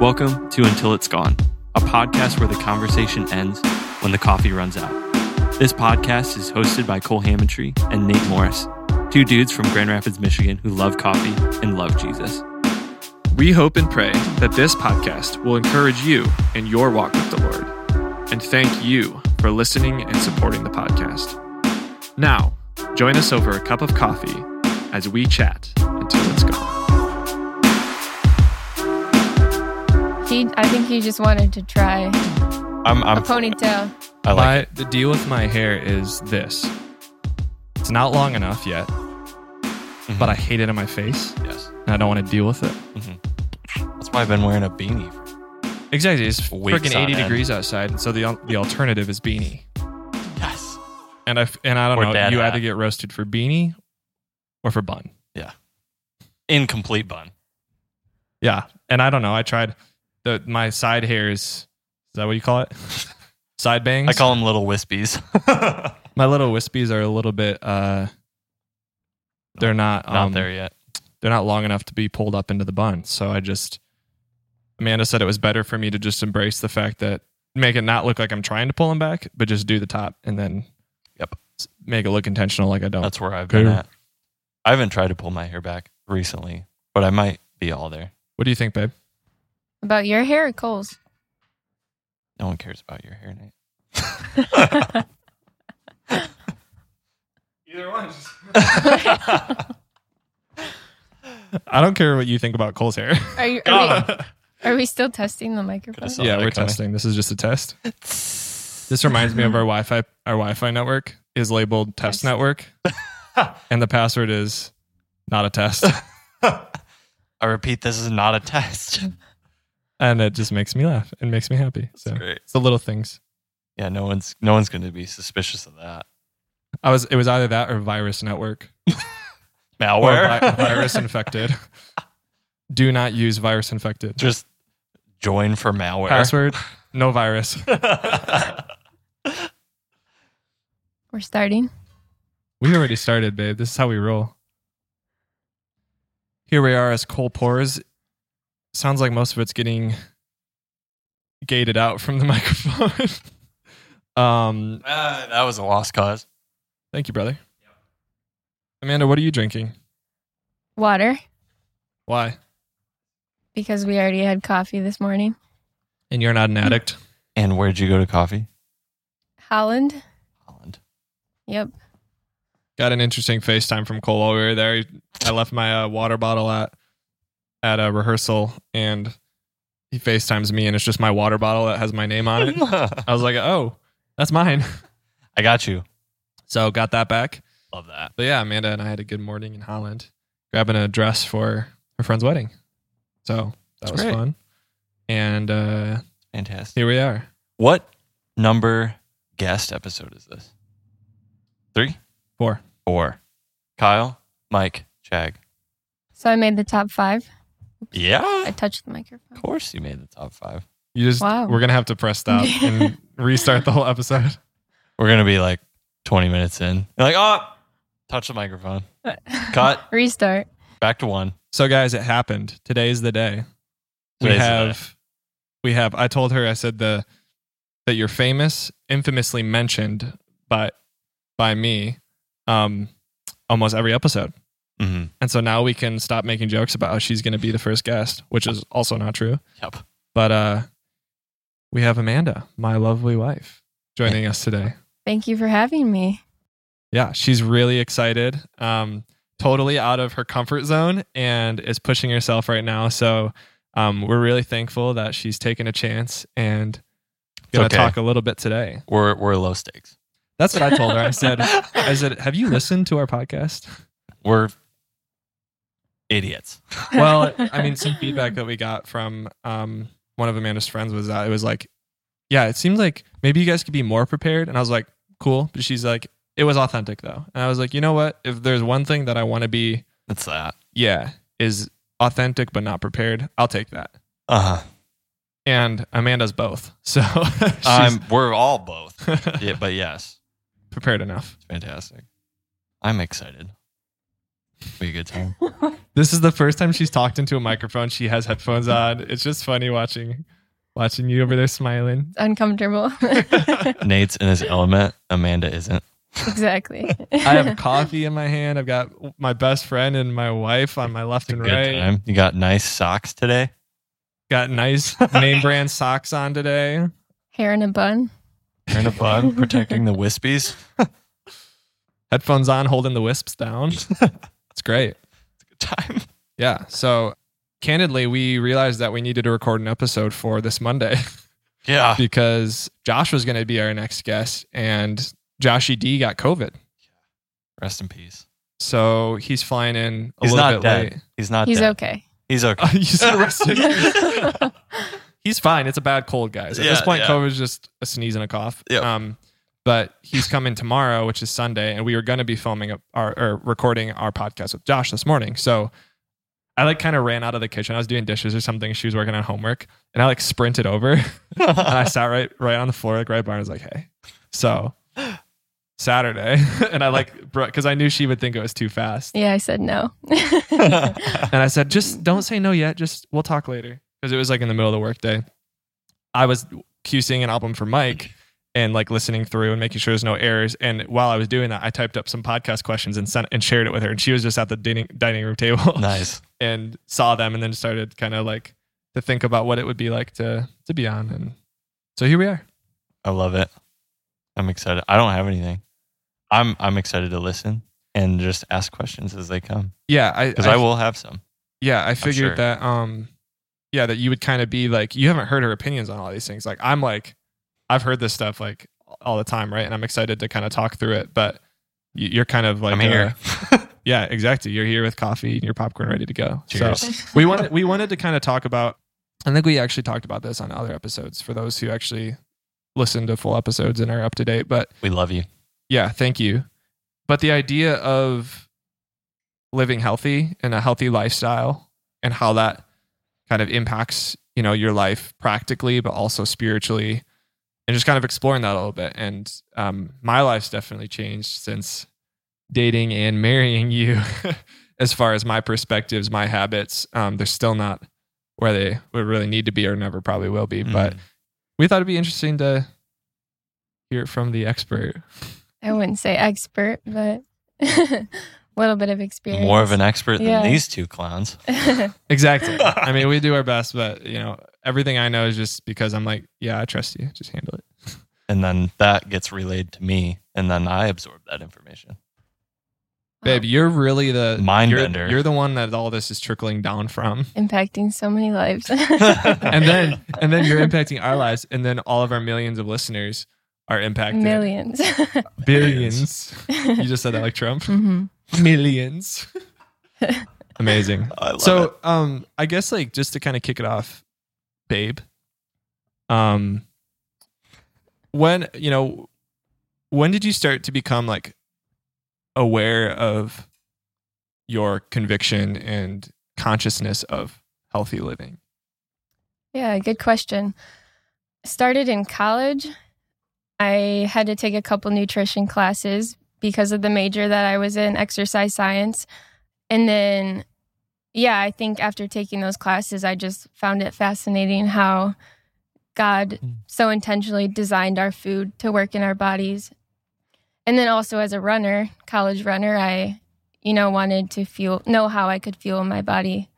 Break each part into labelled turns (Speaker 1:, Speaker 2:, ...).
Speaker 1: Welcome to Until It's Gone, a podcast where the conversation ends when the coffee runs out. This podcast is hosted by Cole Hammondtree and Nate Morris, two dudes from Grand Rapids, Michigan who love coffee and love Jesus.
Speaker 2: We hope and pray that this podcast will encourage you in your walk with the Lord. And thank you for listening and supporting the podcast. Now, join us over a cup of coffee as we chat until it's gone.
Speaker 3: He, I think he just wanted to try
Speaker 1: I'm, I'm
Speaker 3: a ponytail.
Speaker 1: I like
Speaker 2: my,
Speaker 1: it.
Speaker 2: The deal with my hair is this it's not long enough yet, mm-hmm. but I hate it in my face
Speaker 1: Yes.
Speaker 2: and I don't want to deal with it. Mm-hmm.
Speaker 1: That's why I've been wearing a beanie.
Speaker 2: Exactly. It's
Speaker 1: Weeks
Speaker 2: freaking
Speaker 1: on
Speaker 2: 80
Speaker 1: end.
Speaker 2: degrees outside. And so the, the alternative is beanie.
Speaker 1: Yes.
Speaker 2: And I, f- and I don't
Speaker 1: Or
Speaker 2: know,
Speaker 1: dad
Speaker 2: you
Speaker 1: hat.
Speaker 2: either get roasted for beanie or for bun. Yeah.
Speaker 1: Incomplete bun.
Speaker 2: Yeah, and I don't know. I tried the my side hairs. Is that what you call it? side bangs.
Speaker 1: I call them little wispies.
Speaker 2: my little wispies are a little bit. uh They're not.
Speaker 1: Not
Speaker 2: Um,
Speaker 1: there yet.
Speaker 2: They're not long enough to be pulled up into the bun. So I just. Amanda said it was better for me to just embrace the fact that make it not look like I'm trying to pull them back, but just do the top and then.
Speaker 1: Yep.
Speaker 2: Make it look intentional, like I don't.
Speaker 1: That's where I've been
Speaker 2: Okay.
Speaker 1: at. I haven't tried to pull my hair back recently, but I might be all there.
Speaker 2: what do you think, babe?
Speaker 3: About your hair or Cole's?
Speaker 1: No one cares about your hair, Nate.
Speaker 2: Either one. I don't care what you think about Cole's hair.
Speaker 3: Are you? Are we, are we still testing the microphone?
Speaker 2: Yeah, we're
Speaker 1: coming.
Speaker 2: testing. This is just a test. This reminds me of our Wi-Fi. Our Wi-Fi network is labeled test
Speaker 3: Test.
Speaker 2: network, and the password is not a test,
Speaker 1: I repeat, this is not a test.
Speaker 2: and it just makes me laugh and makes me happy. So
Speaker 1: great.
Speaker 2: it's the little things.
Speaker 1: Yeah, no one's no one's going to be suspicious of that.
Speaker 2: I was. It was either that or virus network or
Speaker 1: Malware,
Speaker 2: vi- virus infected. Do not use virus infected.
Speaker 1: Just join for malware.
Speaker 2: Password no virus.
Speaker 3: We're starting.
Speaker 2: We already started, babe. This is how we roll. Here we are as Cole pours. Sounds like most of it's getting gated out from the microphone. um,
Speaker 1: Ah, that was a lost cause.
Speaker 2: thank you, brother. Amanda, what are you drinking?
Speaker 3: Water
Speaker 2: Why?
Speaker 3: Because we already had coffee this morning.
Speaker 2: And you're not an addict.
Speaker 1: And where'd you go to coffee?
Speaker 3: Holland.
Speaker 1: Holland.
Speaker 3: Yep.
Speaker 2: Got an interesting FaceTime from Cole while we were there. I left my uh, water bottle at at a rehearsal, and he FaceTimes me, and it's just my water bottle that has my name on it. I was like, "Oh, that's mine."
Speaker 1: I got you.
Speaker 2: So got that back.
Speaker 1: Love that.
Speaker 2: But yeah, Amanda and I had a good morning in Holland, grabbing a dress for her friend's wedding. So that
Speaker 1: That's
Speaker 2: was
Speaker 1: great.
Speaker 2: fun. And uh,
Speaker 1: Fantastic.
Speaker 2: here we are.
Speaker 1: What number guest episode is this? Three?
Speaker 2: Four.
Speaker 1: Four. Kyle, Mike, Chag.
Speaker 3: So I made the top five.
Speaker 1: Yeah.
Speaker 3: I touched the microphone.
Speaker 1: Of course you made the top five.
Speaker 2: You just
Speaker 3: Wow.
Speaker 2: we're gonna have to press stop and restart the whole episode.
Speaker 1: We're gonna be like 20 minutes in. You're like, oh, touch the microphone. Cut.
Speaker 3: Restart.
Speaker 1: Back to one.
Speaker 2: So guys, it happened. Today's the day. we
Speaker 1: Today's the
Speaker 2: have we have I told her I said the that you're famous, infamously mentioned by by me um almost every episode.
Speaker 1: Mm-hmm.
Speaker 2: And so now we can stop making jokes about how she's going to be the first guest, which is also not true.
Speaker 1: Yep.
Speaker 2: But uh we have Amanda, my lovely wife, joining us today.
Speaker 3: Thank you for having me.
Speaker 2: Yeah, she's really excited. Um totally out of her comfort zone and is pushing herself right now. So um we're really thankful that she's taken a chance and going to
Speaker 1: okay.
Speaker 2: talk a little bit today.
Speaker 1: We're we're low stakes.
Speaker 2: That's what I told her. I said I said, "Have you listened to our podcast?"
Speaker 1: we're idiots.
Speaker 2: well, I mean, some feedback that we got from um, one of Amanda's friends was that it was like, yeah, it seems like maybe you guys could be more prepared. And I was like, cool. But she's like, it was authentic though. And I was like, you know what? If there's one thing that I want to be,
Speaker 1: It's that.
Speaker 2: yeah, is authentic but not prepared, I'll take that.
Speaker 1: Uh huh.
Speaker 2: and Amanda's both. So she's
Speaker 4: Um, we're all both. Yeah, but yes,
Speaker 2: prepared enough.
Speaker 4: fantastic. I'm excited. Be a good time.
Speaker 2: This is the first time she's talked into a microphone. She has headphones on. It's just funny watching watching you over there smiling.
Speaker 3: Uncomfortable.
Speaker 4: Nate's in his element. Amanda isn't.
Speaker 3: Exactly.
Speaker 2: I have coffee in my hand. I've got my best friend and my wife on my left and
Speaker 4: Good
Speaker 2: right.
Speaker 4: time. You got nice socks today.
Speaker 2: Got nice name brand socks on today.
Speaker 3: Hair in a bun.
Speaker 4: You're in a bun, protecting the wispies.
Speaker 2: Headphones on, holding the wisps down. It's great.
Speaker 4: It's a good time.
Speaker 2: Yeah. So candidly, we realized that we needed to record an episode for this Monday
Speaker 4: Yeah.
Speaker 2: because Josh was going to be our next guest and Joshy D got COVID.
Speaker 4: Rest in peace.
Speaker 2: So he's flying in a
Speaker 4: He's
Speaker 2: little
Speaker 4: not
Speaker 2: bit
Speaker 4: dead.
Speaker 2: late.
Speaker 4: He's not
Speaker 3: He's
Speaker 4: dead.
Speaker 3: okay.
Speaker 4: He's okay.
Speaker 2: You said rest in peace. he's fine. It's a bad cold, guys. At this point,
Speaker 4: yeah.
Speaker 2: COVID is just a sneeze and a cough.
Speaker 4: Yep.
Speaker 2: Um, but he's coming tomorrow, which is Sunday, and we were going to be filming a, our or recording our podcast with Josh this morning. So I like kind of ran out of the kitchen. I was doing dishes or something. She was working on homework, and I like sprinted over, and I sat right right on the floor, like right by her. I was like, "Hey," so. Saturday, and I like because I knew she would think it was too fast,
Speaker 3: Yeah, I said no.
Speaker 2: and I said, just don't say no yet. Just we'll talk later. Because it was like in the middle of the workday. I was QCing an album for Mike and like listening through and making sure there's no errors. And while I was doing that, I typed up some podcast questions and sent and shared it with her. And she was just at the dining, dining room table
Speaker 4: nice.
Speaker 2: and saw them and then started kind of like to think about what it would be like to to be on. And so here we are.
Speaker 4: I love it. I'm excited. I don't have anything. I'm I'm excited to listen and just ask questions as they come
Speaker 2: Yeah, I
Speaker 4: because I, will have some.
Speaker 2: Yeah, I figured
Speaker 4: sure.
Speaker 2: that um yeah, that you would kind of be like you haven't heard her opinions on all these things. Like I'm like I've heard this stuff like all the time, right? And I'm excited to kind of talk through it, but you- you're kind of like
Speaker 4: I'm here.
Speaker 2: uh, yeah, exactly. You're here with coffee and your popcorn ready to go.
Speaker 4: Cheers.
Speaker 2: So we wanted we wanted to kind of talk about I think we actually talked about this on other episodes for those who actually listen to full episodes and are up to date, but
Speaker 4: we love you.
Speaker 2: Yeah, thank you. But the idea of living healthy and a healthy lifestyle and how that kind of impacts, you know, your life practically, but also spiritually, and just kind of exploring that a little bit. And um, my life's definitely changed since dating and marrying you, as far as my perspectives, my habits. Um, they're still not where they would really need to be, or never probably will be. But
Speaker 4: Mm.
Speaker 2: we thought it'd be interesting to hear it from the expert.
Speaker 3: I wouldn't say expert, but a little bit of experience.
Speaker 4: more of an expert than these two clowns.
Speaker 2: Exactly. I mean, we do our best, but you know, everything I know is just because I'm like, yeah, I trust you. Just handle it.
Speaker 4: And then that gets relayed to me, and then I absorb that information.
Speaker 2: Babe, you're really the
Speaker 4: Mind
Speaker 2: you're,
Speaker 4: bender.
Speaker 2: You're the one that all this is trickling down from.
Speaker 3: impacting so many lives.
Speaker 2: And then and then you're impacting our lives, and then all of our millions of listeners are impacted.
Speaker 3: millions.
Speaker 2: Billions. You just said that like Trump.
Speaker 3: hmm
Speaker 2: Millions. Amazing.
Speaker 4: I love
Speaker 2: so
Speaker 4: it.
Speaker 2: um i guess like just to kind of kick it off babe um when you know when did you start to become like aware of your conviction and consciousness of healthy living
Speaker 3: Yeah, good question. Started in college. I had to take a couple nutrition classes because of the major that I was in, exercise science. And then, yeah, I think after taking those classes, I just found it fascinating how God
Speaker 4: Mm.
Speaker 3: so intentionally designed our food to work in our bodies. And then also as a runner, college runner, I, you know, wanted to feel know how I could fuel my body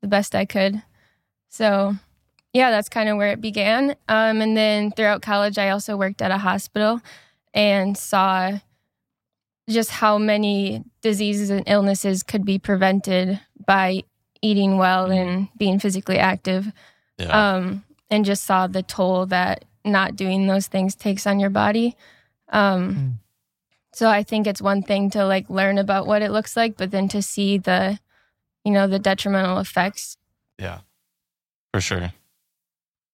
Speaker 3: the best I could. So, yeah, that's kind of where it began. Um, and then throughout college, I also worked at a hospital and saw just how many diseases and illnesses could be prevented by eating well and being physically active.
Speaker 4: Yeah.
Speaker 3: Um, and just saw the toll that not doing those things takes on your body. Um,
Speaker 2: Mm.
Speaker 3: So I think it's one thing to like learn about what it looks like, but then to see the, you know, the detrimental effects.
Speaker 4: Yeah, for sure.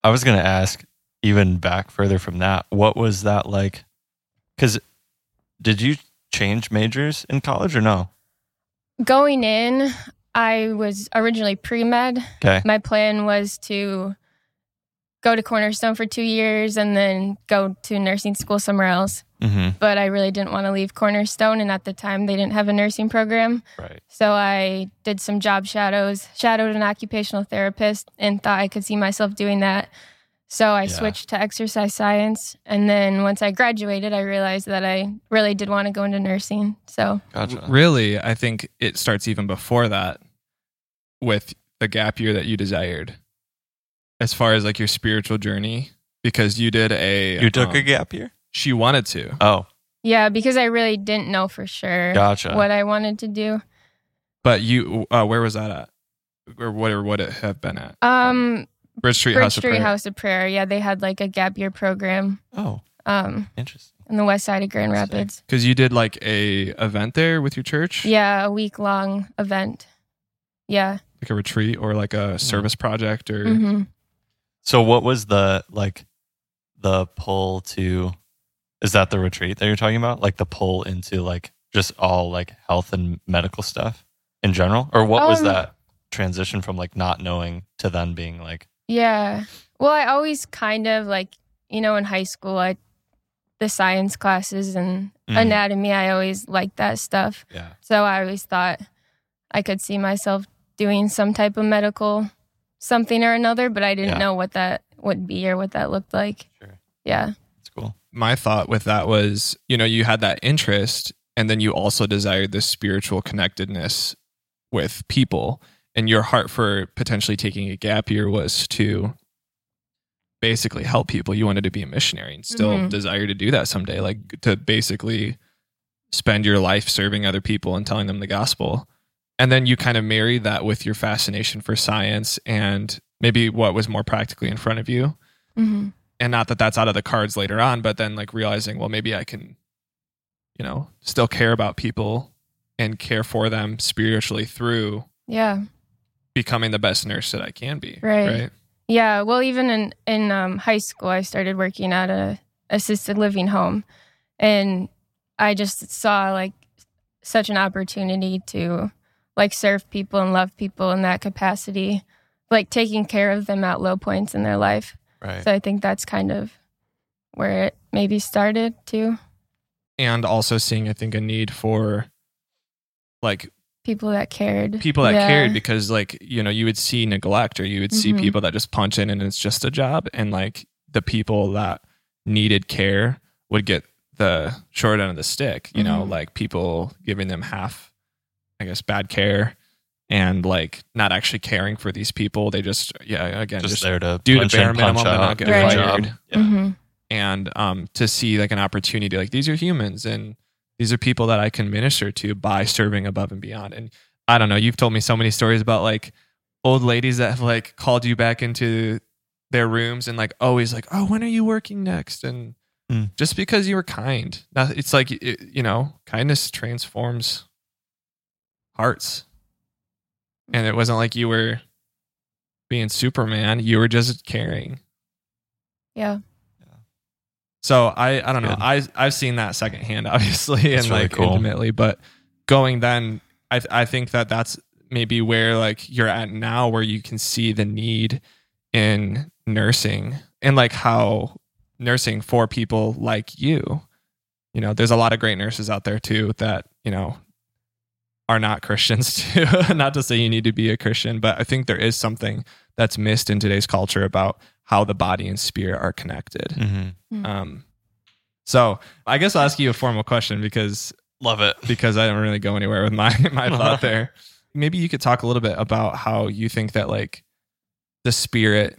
Speaker 4: I was going to ask, even back further from that, what was that like? Because did you change majors in college or no?
Speaker 3: Going in, I was originally pre med.
Speaker 4: Okay.
Speaker 3: My plan was to go to Cornerstone for two years and then go to nursing school somewhere else.
Speaker 4: Mm-hmm.
Speaker 3: But I really didn't want to leave Cornerstone. And at the time, they didn't have a nursing program.
Speaker 4: Right.
Speaker 3: So I did some job shadows, shadowed an occupational therapist, and thought I could see myself doing that. So I
Speaker 4: Yeah.
Speaker 3: switched to exercise science. And then once I graduated, I realized that I really did want to go into nursing. So,
Speaker 4: Gotcha.
Speaker 2: Really, I think it starts even before that with the gap year that you desired as far as like your spiritual journey because you did a
Speaker 4: You took a
Speaker 2: um,
Speaker 4: gap year?
Speaker 2: she wanted to
Speaker 4: Oh,
Speaker 3: yeah, because I really didn't know for sure
Speaker 4: gotcha.
Speaker 3: what I wanted to do.
Speaker 2: but you uh, where was that at or what would it have been at
Speaker 3: Um,
Speaker 2: Bridge Street
Speaker 3: Bridge
Speaker 2: House of
Speaker 3: Street
Speaker 2: Prayer
Speaker 3: House of Prayer. Yeah, they had like a gap year program
Speaker 4: Oh,
Speaker 3: um,
Speaker 4: interesting.
Speaker 3: in the west side of Grand Rapids.
Speaker 2: because you did like a event there with your church
Speaker 3: Yeah, a week long event. Yeah.
Speaker 2: like a retreat or like a service project or
Speaker 3: hmm
Speaker 4: So what was the like the pull to is that the retreat that you're talking about? Like the pull into like just all like health and medical stuff in general? Or what was
Speaker 3: Um,
Speaker 4: that transition from like not knowing to then being like
Speaker 3: Yeah. Well, I always kind of like, you know, in high school, I the science classes and
Speaker 4: Mhm.
Speaker 3: anatomy, I always liked that stuff.
Speaker 4: yeah.
Speaker 3: So I always thought I could see myself doing some type of medical something or another, but I didn't
Speaker 4: Yeah.
Speaker 3: know what that would be or what that looked like.
Speaker 4: Sure.
Speaker 3: Yeah.
Speaker 4: It's cool.
Speaker 2: my thought with that was, you know, you had that interest and then you also desired this spiritual connectedness with people. And your heart for potentially taking a gap year was to basically help people. You wanted to be a missionary and still
Speaker 3: Mhm.
Speaker 2: desire to do that someday, like to basically spend your life serving other people and telling them the gospel. And then you kind of marry that with your fascination for science and maybe what was more practically in front of you
Speaker 3: hmm
Speaker 2: and not that that's out of the cards later on but then like realizing well maybe i can you know still care about people and care for them spiritually through
Speaker 3: Yeah.
Speaker 2: becoming the best nurse that i can be
Speaker 3: Right. Yeah. Well, even in, in um, high school, I started working at a assisted living home and I just saw like such an opportunity to like serve people and love people in that capacity, like taking care of them at low points in their life.
Speaker 4: Right.
Speaker 3: So I think that's kind of where it maybe started too.
Speaker 2: and also seeing i think a need for like
Speaker 3: People that cared.
Speaker 2: people that
Speaker 3: Yeah.
Speaker 2: cared because like you know you would see neglect or you would see
Speaker 3: Mhm.
Speaker 2: people that just punch in and it's just a job and like the people that needed care would get the short end of the stick you know
Speaker 3: Mhm.
Speaker 2: like people giving them half i guess bad care and like not actually caring for these people they just yeah again
Speaker 4: just,
Speaker 2: just,
Speaker 4: there to
Speaker 2: do the bare minimum
Speaker 4: punch
Speaker 2: and not get
Speaker 4: do
Speaker 3: fired.
Speaker 4: job. Yeah.
Speaker 3: hmm
Speaker 2: and um to see like an opportunity like these are humans and these are people that I can minister to by serving above and beyond and I don't know you've told me so many stories about like old ladies that have like called you back into their rooms and like always like oh when are you working next and
Speaker 4: Mm.
Speaker 2: just because you were kind now it's like it, you know kindness transforms hearts and it wasn't like you were being superman you were just caring
Speaker 3: Yeah.
Speaker 2: So I I don't know.
Speaker 4: Good.
Speaker 2: I I've seen that secondhand, obviously,
Speaker 4: That's
Speaker 2: and
Speaker 4: really
Speaker 2: like
Speaker 4: cool.
Speaker 2: intimately. But going then, I I think that that's maybe where like you're at now, where you can see the need in nursing and like how nursing for people like you. You know, there's a lot of great nurses out there too that you know are not Christians too. not to say you need to be a Christian, but I think there is something that's missed in today's culture about how the body and spirit are connected.
Speaker 4: Mhm.
Speaker 2: Um, so I guess I'll ask you a formal question because
Speaker 4: Love it.
Speaker 2: because I don't really go anywhere with my my thought there. Maybe you could talk a little bit about how you think that like the spirit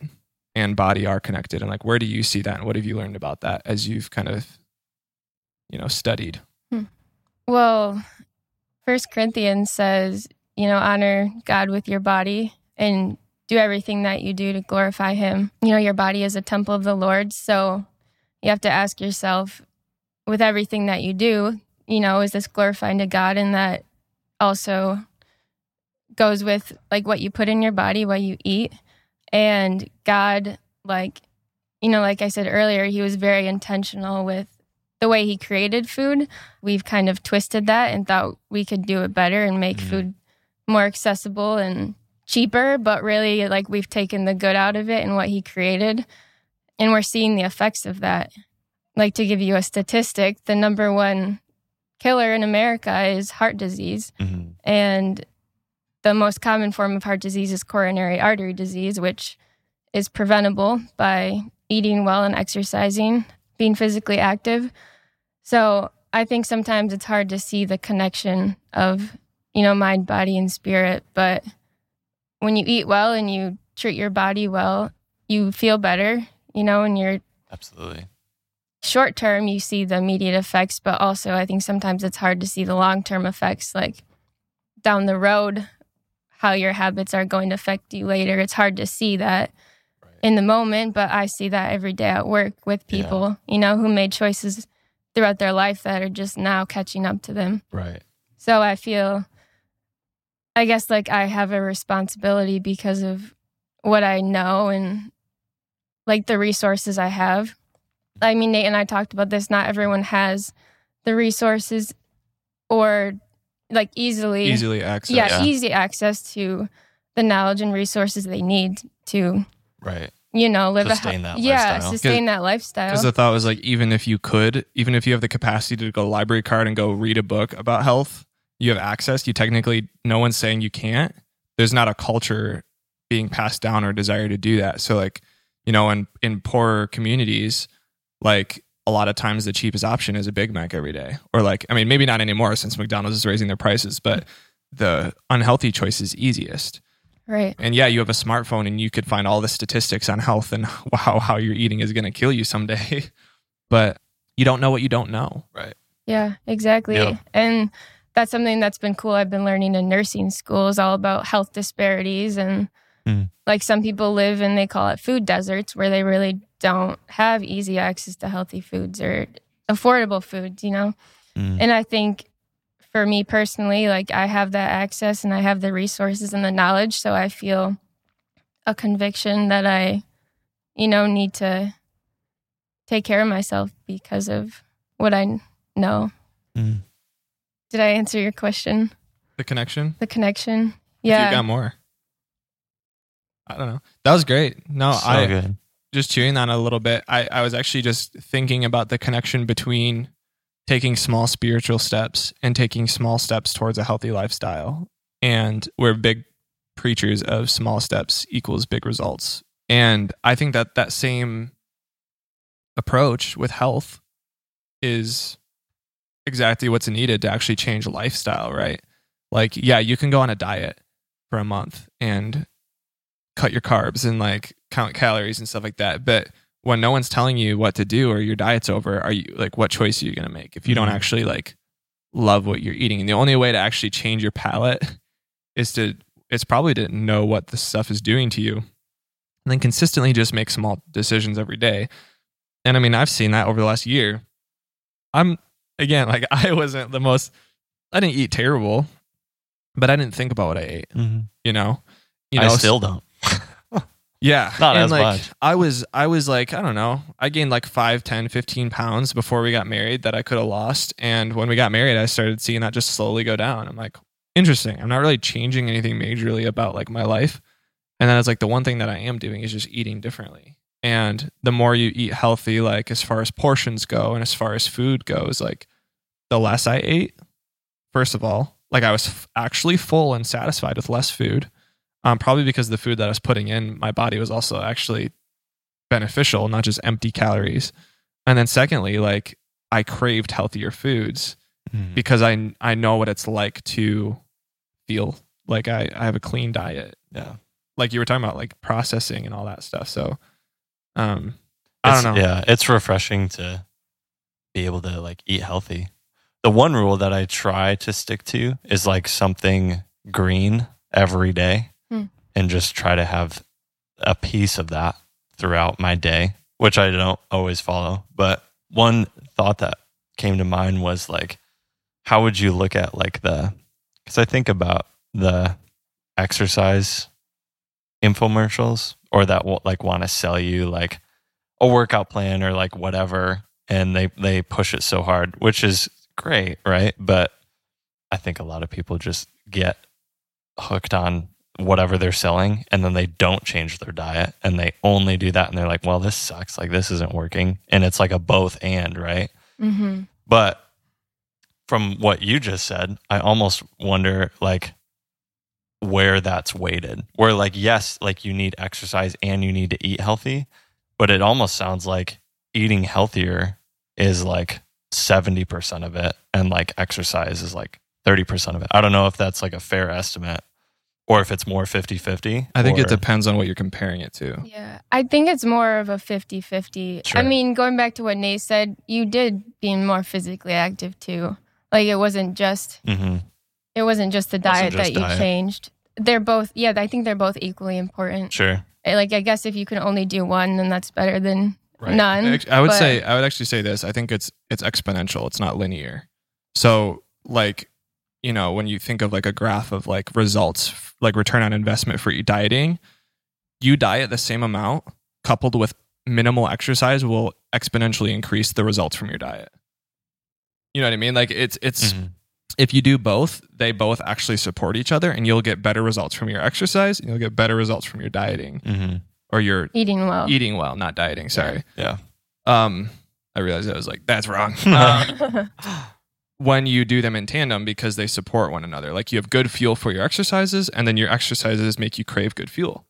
Speaker 2: and body are connected, and like where do you see that, and what have you learned about that as you've kind of you know studied?
Speaker 3: Well, First Corinthians says, you know, honor God with your body and do everything that you do to glorify Him. You know, your body is a temple of the Lord, so you have to ask yourself, with everything that you do, you know, is this glorifying to God? And that also goes with like what you put in your body, what you eat, and God, like, you know, like I said earlier, He was very intentional with the way He created food we've kind of twisted that and thought we could do it better and make
Speaker 4: Mhm.
Speaker 3: food more accessible and cheaper but really like we've taken the good out of it and what he created and we're seeing the effects of that. Like to give you a statistic, the number one killer in America is heart disease.
Speaker 4: Mhm.
Speaker 3: And the most common form of heart disease is coronary artery disease, which is preventable by eating well and exercising, being physically active. So I think sometimes it's hard to see the connection of, you know, mind, body, and spirit. But when you eat well and you treat your body well, you feel better, you know, and you're
Speaker 4: Absolutely.
Speaker 3: short term you see the immediate effects but also i think sometimes it's hard to see the long term effects like down the road how your habits are going to affect you later it's hard to see that
Speaker 4: Right.
Speaker 3: in the moment but i see that every day at work with
Speaker 4: Yeah.
Speaker 3: people you know who made choices throughout their life that are just now catching up to them
Speaker 4: Right.
Speaker 3: so i feel i guess like i have a responsibility because of what i know and like the resources i have i mean nate and i talked about this not everyone has the resources or like easily
Speaker 2: Easily access.
Speaker 3: yeah,
Speaker 4: Yeah.
Speaker 3: easy access to the knowledge and resources they need to
Speaker 4: Right.
Speaker 3: You know live
Speaker 4: Sustain
Speaker 3: a
Speaker 4: that
Speaker 3: yeah
Speaker 4: lifestyle.
Speaker 3: sustain that lifestyle
Speaker 2: Because the thought was like, even if you could, even if you have the capacity to go library card and go read a book about health, you have access. You technically, no one's saying you can't. There's not a culture being passed down or desire to do that. So, like, you know, in in poorer communities, like a lot of times the cheapest option is a Big Mac every day, or like, I mean, maybe not anymore since McDonald's is raising their prices, but the unhealthy choice is easiest.
Speaker 3: Right
Speaker 2: And yeah, you have a smartphone and you could find all the statistics on health and how how your eating is going to kill you someday. But you don't know what you don't know.
Speaker 4: Right.
Speaker 3: Yeah, exactly.
Speaker 4: Yeah.
Speaker 3: And that's something that's been cool. I've been learning in nursing school is all about health disparities and
Speaker 4: Mm.
Speaker 3: like some people live and they call it food deserts where they really don't have easy access to healthy foods or affordable foods, you know.
Speaker 4: Mm.
Speaker 3: And I think for me personally, like I have that access and I have the resources and the knowledge, so I feel a conviction that I you know need to take care of myself because of what I know.
Speaker 4: Mm.
Speaker 3: Did I answer your question?
Speaker 2: The connection.
Speaker 3: The connection?
Speaker 2: If
Speaker 3: Yeah.
Speaker 2: You got more. I don't know. That was great. No,
Speaker 4: so
Speaker 2: I
Speaker 4: good.
Speaker 2: just chewing on a little bit. I, I was actually just thinking about the connection between taking small spiritual steps and taking small steps towards a healthy lifestyle. And we're big preachers of small steps equals big results. And I think that that same approach with health is exactly what's needed to actually change lifestyle, right? Like, yeah, you can go on a diet for a month and cut your carbs and like count calories and stuff like that. But when no one's telling you what to do or your diet's over, are you like, what choice are you going to make if you don't
Speaker 4: Mhm.
Speaker 2: actually like love what you're eating? And the only way to actually change your palate is to, it's probably to know what the stuff is doing to you and then consistently just make small decisions every day. And I mean, I've seen that over the last year. I'm, again, like, I wasn't the most, I didn't eat terrible, but I didn't think about what I ate,
Speaker 4: Mhm.
Speaker 2: you know? You
Speaker 4: I
Speaker 2: know,
Speaker 4: still don't.
Speaker 2: Yeah.
Speaker 4: Not
Speaker 2: and
Speaker 4: as
Speaker 2: like,
Speaker 4: much.
Speaker 2: I was I was like, I don't know. I gained like 5, 10, 15 pounds before we got married that I could have lost. And when we got married, I started seeing that just slowly go down. I'm like, interesting. I'm not really changing anything majorly about like my life. And then it's like the one thing that I am doing is just eating differently. And the more you eat healthy, like as far as portions go and as far as food goes, like the less I ate, first of all, like I was f- actually full and satisfied with less food um, probably because the food that I was putting in my body was also actually beneficial, not just empty calories. And then secondly, like I craved healthier foods
Speaker 4: Mhm.
Speaker 2: because I I know what it's like to feel like I, I have a clean diet.
Speaker 4: Yeah.
Speaker 2: Like you were talking about like processing and all that stuff. So um I
Speaker 4: It's-
Speaker 2: don't know.
Speaker 4: Yeah, it's refreshing to be able to like eat healthy. The one rule that I try to stick to is like something green every day. And just try to have a piece of that throughout my day, which I don't always follow. But one thought that came to mind was like, how would you look at like the, because I think about the exercise infomercials or that will like want to sell you like a workout plan or like whatever and they they push it so hard which is great right but i think a lot of people just get hooked on
Speaker 1: whatever they're selling and then they don't change their diet and they only do that and they're like, well, this sucks. Like this isn't working. And it's like a both and, right?
Speaker 3: hmm
Speaker 1: But from what you just said, I almost wonder like where that's weighted. Where like yes, like you need exercise and you need to eat healthy, but it almost sounds like eating healthier is like 70% of it and like exercise is like 30% of it. I don't know if that's like a fair estimate or if it's more 50-50.
Speaker 2: I think it depends on what you're comparing it to.
Speaker 3: Yeah, I think it's more of a 50 50.
Speaker 1: Sure.
Speaker 3: I mean, going back to what Nate said, you did being more physically active too. Like it wasn't just
Speaker 1: Mhm.
Speaker 3: it wasn't just the diet
Speaker 1: just
Speaker 3: that you changed. They're both yeah, I think they're both equally important.
Speaker 1: Sure.
Speaker 3: Like I guess if you can only do one, then that's better than
Speaker 1: Right.
Speaker 3: none.
Speaker 2: I would
Speaker 3: but-
Speaker 2: say I would actually say this. I think it's it's exponential. It's not linear. So like you know when you think of like a graph of like results like return on investment for you dieting, you diet the same amount coupled with minimal exercise will exponentially increase the results from your diet. You know what I mean? Like it's it's
Speaker 1: Mhm.
Speaker 2: if you do both, they both actually support each other and you'll get better results from your exercise and you'll get better results from your dieting
Speaker 1: Mhm.
Speaker 2: or your
Speaker 3: eating well.
Speaker 2: eating well, not dieting. Sorry.
Speaker 1: Yeah.
Speaker 2: Um, I realized I was like, that's wrong. Um, when you do them in tandem because they support one another. Like you have good fuel for your exercises, and then your exercises make you crave good fuel.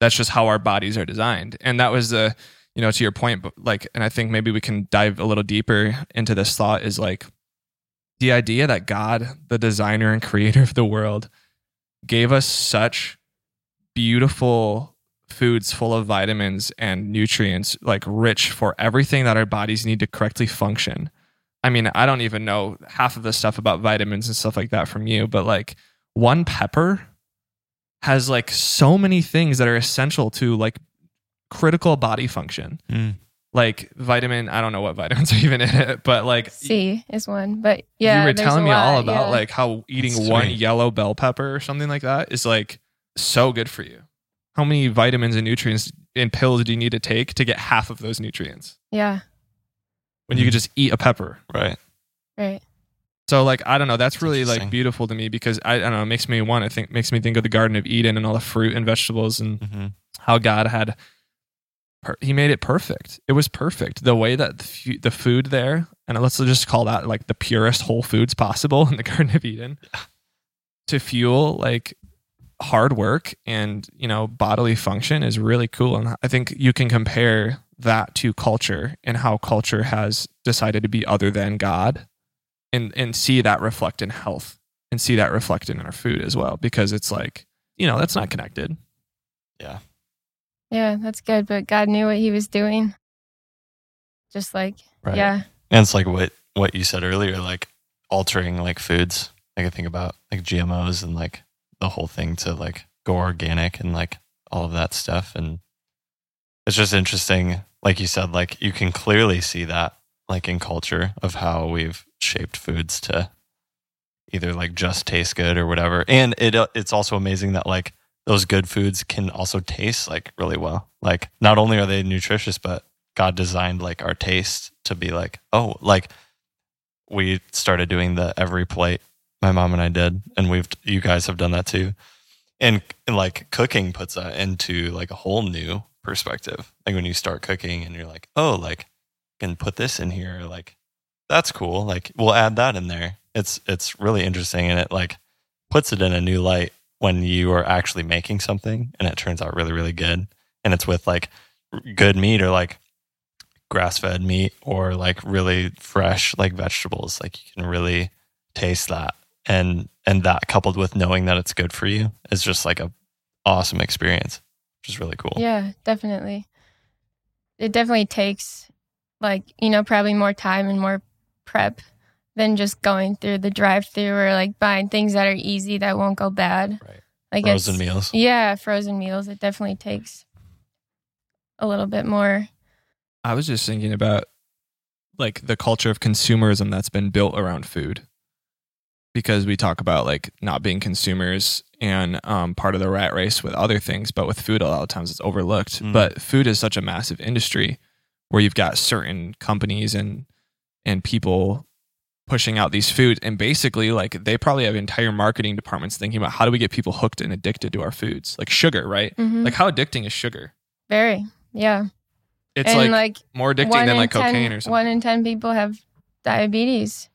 Speaker 2: That's just how our bodies are designed. And that was the, you know, to your point, but like, and I think maybe we can dive a little deeper into this thought is like the idea that God, the designer and creator of the world, gave us such beautiful foods full of vitamins and nutrients, like rich for everything that our bodies need to correctly function. I mean, I don't even know half of the stuff about vitamins and stuff like that from you, but like one pepper has like so many things that are essential to like critical body function.
Speaker 1: Mm.
Speaker 2: Like vitamin, I don't know what vitamins are even in it, but like
Speaker 3: C is one, but yeah,
Speaker 2: you were telling
Speaker 3: a
Speaker 2: me all about
Speaker 3: yeah.
Speaker 2: like how eating
Speaker 1: That's
Speaker 2: one
Speaker 1: sweet.
Speaker 2: yellow bell pepper or something like that is like so good for you. How many vitamins and nutrients and pills do you need to take to get half of those nutrients
Speaker 3: yeah,
Speaker 2: when you could just eat a pepper?
Speaker 1: Right.
Speaker 3: right.
Speaker 2: So like I don't know, that's
Speaker 1: That's
Speaker 2: really like beautiful to me because I, I don't know, it makes me want to think makes me think of the Garden of Eden and all the fruit and vegetables and
Speaker 1: hmm
Speaker 2: how God had per- he made it perfect. It was perfect. The way that the, fu- the food there and let's just call that like the purest whole foods possible in the Garden of Eden to fuel like hard work and you know bodily function is really cool and I think you can compare that to culture and how culture has decided to be other than God and and see that reflect in health and see that reflected in our food as well because it's like you know that's not connected
Speaker 1: Yeah.
Speaker 3: Yeah, that's good. But God knew what He was doing. Just like
Speaker 1: Right.
Speaker 3: yeah,
Speaker 1: And it's like what what you said earlier, like altering like foods. Like I think about like GMOs and like the whole thing to like go organic and like all of that stuff. And it's just interesting, like you said, like you can clearly see that like in culture of how we've shaped foods to either like just taste good or whatever. And it uh, it's also amazing that like those good foods can also taste like really well. Like not only are they nutritious, but God designed like our taste to be like, oh, like we started doing the EveryPlate. My mom and I did, and we've you guys have done that too. And, and like cooking puts that into like a whole new perspective. Like when you start cooking and you're like, oh, like can put this in here, like that's cool. Like we'll add that in there. It's it's really interesting and it like puts it in a new light when you are actually making something and it turns out really, really good. And it's with like good meat or like grass fed meat or like really fresh like vegetables. Like you can really taste that. And and that coupled with knowing that it's good for you is just like a awesome experience, which is really cool.
Speaker 3: yeah, definitely. It definitely takes like you know probably more time and more prep than just going through the drive-through or like buying things that are easy that won't go bad.
Speaker 1: Right.
Speaker 3: Like
Speaker 1: Frozen meals.
Speaker 3: Yeah, frozen meals. It definitely takes a little bit more.
Speaker 2: I was just thinking about like the culture of consumerism that's been built around food. Because we talk about like not being consumers and um, part of the rat race with other things, but with food, a lot of times it's overlooked.
Speaker 1: Mm.
Speaker 2: But food is such a massive industry where you've got certain companies and and people pushing out these foods and basically like they probably have entire marketing departments thinking about how do we get people hooked and addicted to our foods like sugar right
Speaker 3: Mhm.
Speaker 2: like how addicting is sugar
Speaker 3: Very. Yeah.
Speaker 2: it's
Speaker 3: and
Speaker 2: like,
Speaker 3: like
Speaker 2: more addicting than like
Speaker 3: 10
Speaker 2: cocaine or something
Speaker 3: One in 10 people have diabetes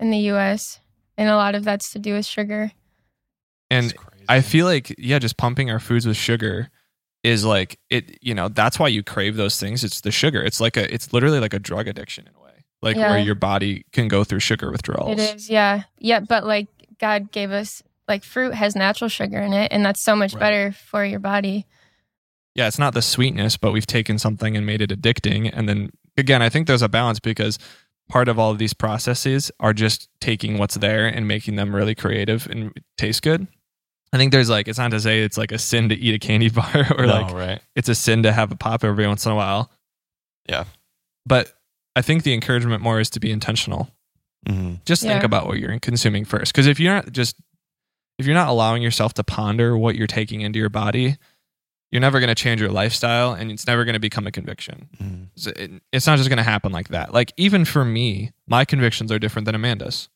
Speaker 3: in the US. And a lot of that's to do with sugar.
Speaker 2: and I feel like yeah, just pumping our foods with sugar is like it. You know, that's why you crave those things. It's the sugar. It's like a. It's literally like a drug addiction in a way, like
Speaker 3: Yeah.
Speaker 2: where your body can go through sugar withdrawals.
Speaker 3: It is. Yeah. Yeah. But like God gave us, like fruit has natural sugar in it. And that's so much
Speaker 2: Right.
Speaker 3: better for your body.
Speaker 2: Yeah, it's not the sweetness, but we've taken something and made it addicting. And then again, I think there's a balance because part of all of these processes are just taking what's there and making them really creative and taste good. I think there's like it's not to say it's like a sin to eat a candy bar or
Speaker 1: no,
Speaker 2: like
Speaker 1: right?
Speaker 2: it's a sin to have a pop every once in a while.
Speaker 1: Yeah.
Speaker 2: But I think the encouragement more is to be intentional.
Speaker 1: hmm
Speaker 2: Just think about what you're consuming first. Because if you're not just if you're not allowing yourself to ponder what you're taking into your body, you're never going to change your lifestyle and it's never going to become a conviction.
Speaker 1: hmm
Speaker 2: So it- It's not just going to happen like that. Like even for me, my convictions are different than Amanda's.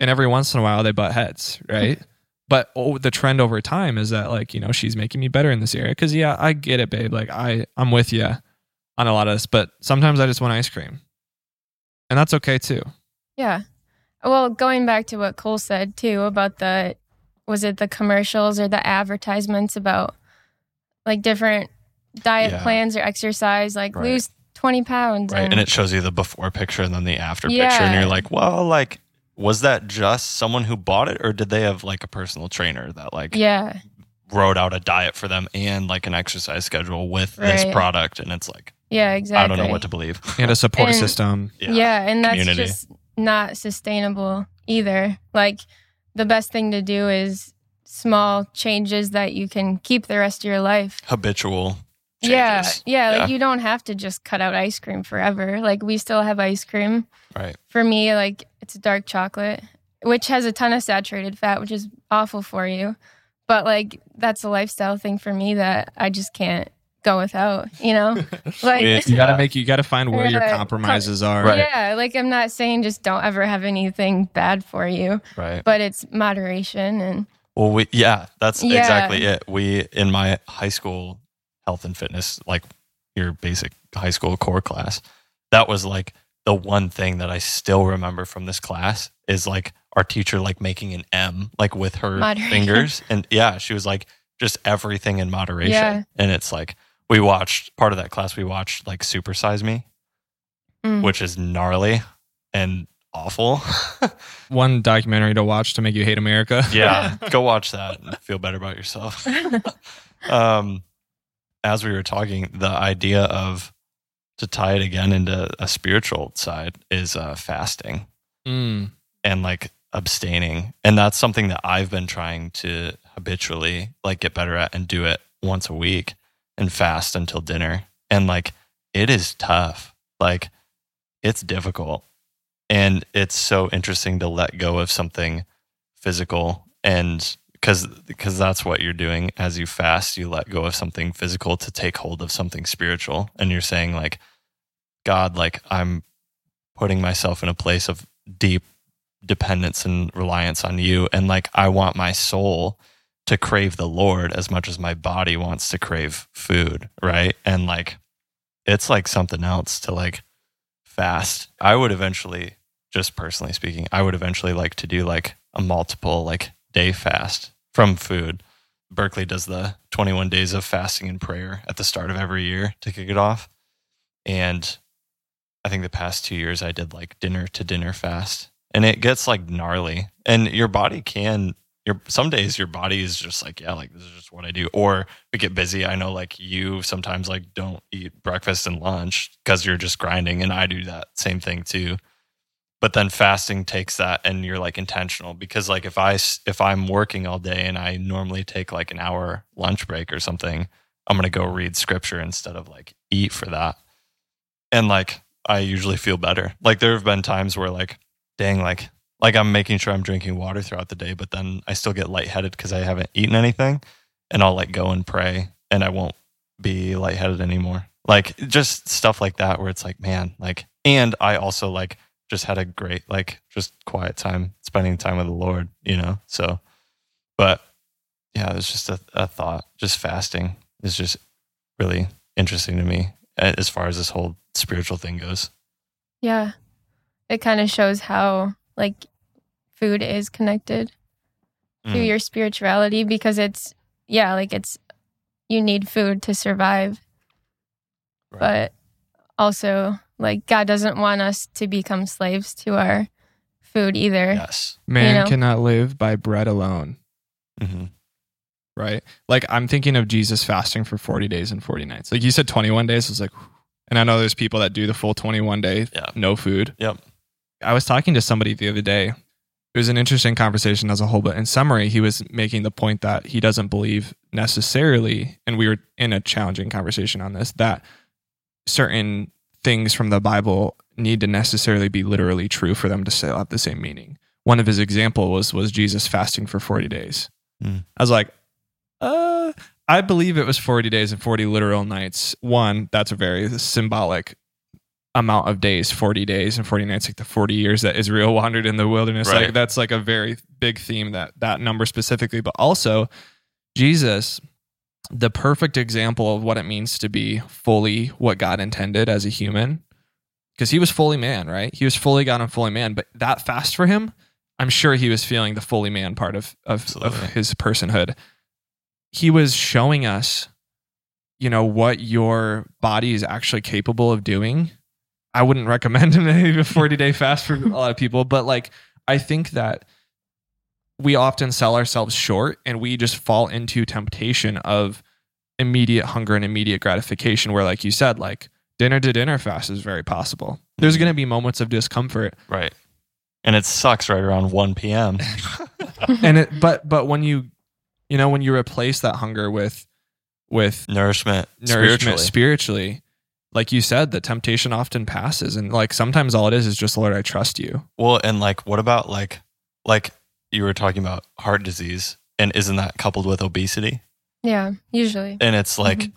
Speaker 2: And every once in a while they butt heads, right? but oh, the trend over time is that like, you know, she's making me better in this area cuz yeah, I get it, babe. Like I I'm with you on a lot of this, but sometimes I just want ice cream. And that's okay too.
Speaker 3: Yeah. Well, going back to what Cole said too about the, was it the commercials or the advertisements about like different diet
Speaker 1: Yeah.
Speaker 3: plans or exercise, like
Speaker 1: Right.
Speaker 3: lose 20 pounds.
Speaker 1: Right.
Speaker 3: and-
Speaker 1: And it shows you the before picture and then the after picture. And you're like, well, like, was that just someone who bought it or did they have like a personal trainer that like
Speaker 3: yeah.
Speaker 1: wrote out a diet for them and like an exercise schedule with this product? And it's like,
Speaker 3: Yeah, exactly.
Speaker 1: I don't know what to believe.
Speaker 2: And a support
Speaker 3: And-
Speaker 2: system.
Speaker 3: Yeah, and that's
Speaker 1: community.
Speaker 3: just not sustainable either. Like the best thing to do is small changes that you can keep the rest of your life.
Speaker 1: Habitual.
Speaker 3: Yeah,
Speaker 1: changes.
Speaker 3: yeah,
Speaker 1: Yeah.
Speaker 3: like you don't have to just cut out ice cream forever. Like we still have ice cream.
Speaker 1: Right.
Speaker 3: For me, like it's dark chocolate, which has a ton of saturated fat, which is awful for you. But like that's a lifestyle thing for me that I just can't go without, you know? Like
Speaker 1: Yeah.
Speaker 2: You got to make you got to find where your compromises are.
Speaker 1: Right.
Speaker 3: Yeah, like I'm not saying just don't ever have anything bad for you,
Speaker 1: Right.
Speaker 3: but it's moderation and
Speaker 1: Well, we yeah, that's
Speaker 3: Yeah.
Speaker 1: exactly it. We in my high school health and fitness, like your basic high school core class, that was like the one thing that I still remember from this class is like our teacher like making an M like with her
Speaker 3: Moderation.
Speaker 1: fingers, and yeah, she was like just everything in moderation,
Speaker 3: Yeah.
Speaker 1: and it's like we watched part of that class. We watched like Super Size Me,
Speaker 3: Mm.
Speaker 1: which is gnarly and awful.
Speaker 2: One documentary to watch to make you hate America.
Speaker 1: yeah go watch that and feel better about yourself um as we were talking the idea of to tie it again into a spiritual side is uh fasting
Speaker 2: Mm.
Speaker 1: and like abstaining and that's something that i've been trying to habitually like get better at and do it once a week and fast until dinner and like it is tough like it's difficult and it's so interesting to let go of something physical and because because that's what you're doing. As you fast you let go of something physical to take hold of something spiritual. And you're saying like god like i'm putting myself in a place of deep dependence and reliance on you. And like i want my soul to crave the lord as much as my body wants to crave food right? And like it's like something else to like fast. I would eventually just personally speaking i would eventually like to do like a multiple like day fast from food. Berkeley does the 21 days of fasting and prayer at the start of every year to kick it off. And i think the past two years i did like dinner to dinner fast. And it gets like gnarly. And your body can your some days your body is just like yeah like this is just what i do. Or we get busy. I know like you sometimes like don't eat breakfast and lunch because you're just grinding. And i do that same thing too but then fasting takes that and you're like intentional because like if i if i'm working all day and i normally take like an hour lunch break or something i'm gonna go read scripture instead of like eat for that. And like i usually feel better. Like there have been times where like dang like like i'm making sure i'm drinking water throughout the day but then i still get lightheaded because i haven't eaten anything and i'll like go and pray and i won't be lightheaded anymore. Like just stuff like that where it's like man like and i also like just had a great like just quiet time spending time with the Lord, you know. So, but yeah, it was just a, a thought. Just fasting is just really interesting to me as far as this whole spiritual thing goes.
Speaker 3: Yeah. It kind of shows how like food is connected to
Speaker 1: Mm.
Speaker 3: your spirituality because it's yeah, like it's you need food to survive.
Speaker 1: Right.
Speaker 3: But also like God doesn't want us to become slaves to our food either.
Speaker 1: yes.
Speaker 2: Man
Speaker 3: know?
Speaker 2: cannot live by bread alone,
Speaker 1: hmm
Speaker 2: right? Like I'm thinking of Jesus fasting for 40 days and 40 nights. Like you said 21 days I was like whew. and I know there's people that do the full 21 day
Speaker 1: Yeah.
Speaker 2: no food.
Speaker 1: Yep.
Speaker 2: I was talking to somebody the other day. It was an interesting conversation as a whole, but in summary, he was making the point that he doesn't believe necessarily, and we were in a challenging conversation on this, that certain things from the Bible need to necessarily be literally true for them to still have the same meaning. One of his example was was Jesus fasting for 40 days.
Speaker 1: Mm.
Speaker 2: I was like, uh, I believe it was 40 days and 40 literal nights. One, that's a very symbolic amount of days 40 days and 40 nights like the 40 years that israel wandered in the wilderness like that's like a very big theme that that number specifically but also jesus the perfect example of what it means to be fully what god intended as a human because he was fully man right? He was fully god and fully man but that fast for him i'm sure he was feeling the fully man part of of, of his personhood. He was showing us you know what your body is actually capable of doing. I wouldn't recommend a 40 day fast for a lot of people but like i think that we often sell ourselves short and we just fall into temptation of immediate hunger and immediate gratification where like you said like dinner to dinner fast is very possible there's
Speaker 1: Mhm.
Speaker 2: going to be moments of discomfort
Speaker 1: Right. And it sucks right around 1 p.m.
Speaker 2: and it but but when you you know when you replace that hunger with with
Speaker 1: Nourishment,
Speaker 2: nourishment
Speaker 1: spiritually.
Speaker 2: spiritually like you said the temptation often passes and like sometimes all it is is just lord i trust you
Speaker 1: Well, and like, what about like, like you were talking about heart disease, and isn't that coupled with obesity?
Speaker 3: Yeah, usually.
Speaker 1: And it's like,
Speaker 3: Mhm.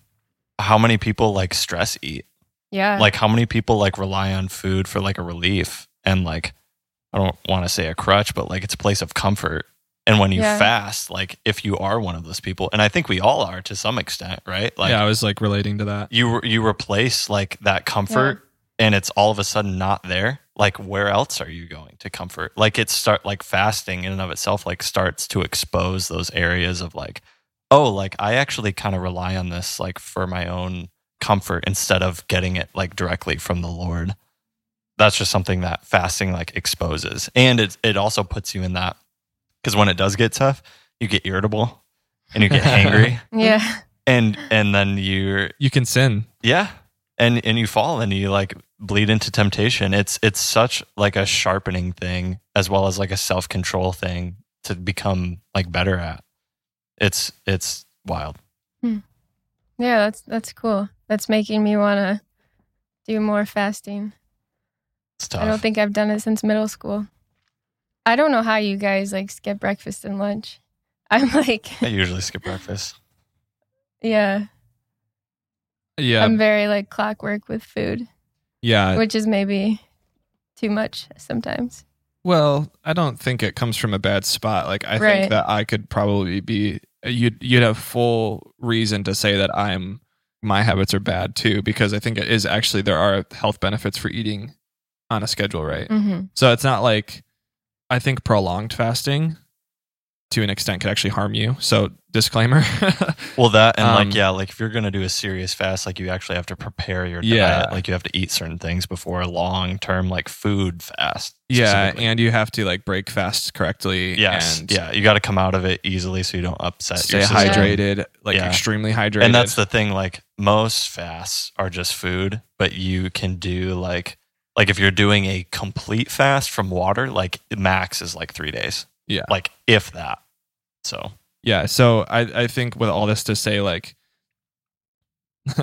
Speaker 1: how many people like stress eat?
Speaker 3: Yeah.
Speaker 1: Like, how many people like rely on food for like a relief and like, I don't want to say a crutch, but like it's a place of comfort. And when you
Speaker 3: Yeah.
Speaker 1: fast, like if you are one of those people, and I think we all are to some extent, right? Like
Speaker 2: yeah i was like relating to that
Speaker 1: you you replace like that comfort and it's all of a sudden not there like where else are you going to comfort? Like it start like fasting in and of itself like starts to expose those areas of like oh like i actually kind of rely on this like for my own comfort instead of getting it like directly from the lord. That's just something that fasting like exposes. And it it also puts you in that because when it does get tough you get irritable and you get angry.
Speaker 3: Yeah.
Speaker 1: and and then you're
Speaker 2: you can sin.
Speaker 1: Yeah. And and you fall and you like bleed into temptation. It's it's such like a sharpening thing as well as like a self-control thing to become like better at. It's it's wild. Hmm.
Speaker 3: Yeah, that's that's cool. That's making me want to do more fasting. I don't think I've done it since middle school. I don't know how you guys like skip breakfast and lunch. I'm like,
Speaker 1: I usually skip breakfast.
Speaker 3: yeah,
Speaker 2: yeah.
Speaker 3: I'm very like clockwork with food,
Speaker 2: yeah.
Speaker 3: Which is maybe too much sometimes.
Speaker 2: well i don't think it comes from a bad spot. Like i
Speaker 3: Right.
Speaker 2: think that i could probably be you'd you'd have full reason to say that i'm my habits are bad too because i think it is actually there are health benefits for eating on a schedule right?
Speaker 3: Hmm
Speaker 2: So it's not like I think prolonged fasting to an extent could actually harm you. So disclaimer.
Speaker 1: Well, that and
Speaker 2: Um,
Speaker 1: like yeah, like if you're gonna do a serious fast, like you actually have to prepare your
Speaker 2: Yeah.
Speaker 1: diet. Like you have to eat certain things before a long term like food fast.
Speaker 2: yeah, and you have to like break fast correctly.
Speaker 1: yes,
Speaker 2: and
Speaker 1: yeah, you got to come out of it easily so you don't upset.
Speaker 2: Stay hydrated, like
Speaker 1: Yeah.
Speaker 2: extremely hydrated.
Speaker 1: And that's the thing, like most fasts are just food, but you can do like like if you're doing a complete fast from water, like max is like three days.
Speaker 2: Yeah.
Speaker 1: Like if that. So
Speaker 2: yeah. So I I think with all this to say, like.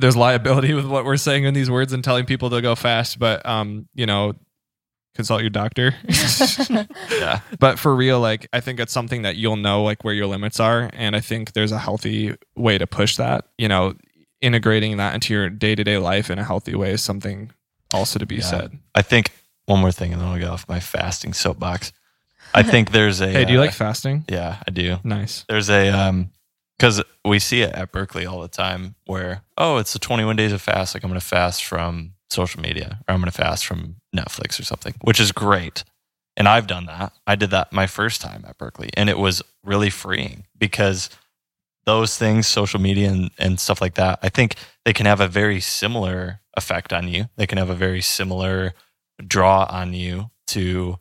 Speaker 2: There's liability with what we're saying in these words and telling people to go fast, but um, you know, consult your doctor.
Speaker 1: yeah.
Speaker 2: but for real like i think it's something that you'll know like where your limits are and i think there's a healthy way to push that you know integrating that into your day-to-day life in a healthy way is something also to be
Speaker 1: Yeah.
Speaker 2: said
Speaker 1: I think one more thing, and then I'll get off my fasting soapbox. I think there's a.
Speaker 2: Hey, do you
Speaker 1: uh,
Speaker 2: like fasting?
Speaker 1: Yeah, I do.
Speaker 2: Nice.
Speaker 1: There's a um, because we see it at Berkeley all the time, where oh, it's the 21 days of fast. Like I'm going to fast from social media, or I'm going to fast from Netflix or something, which is great. And I've done that. I did that my first time at Berkeley, and it was really freeing because those things, social media and, and stuff like that, I think they can have a very similar effect on you. They can have a very similar draw on you to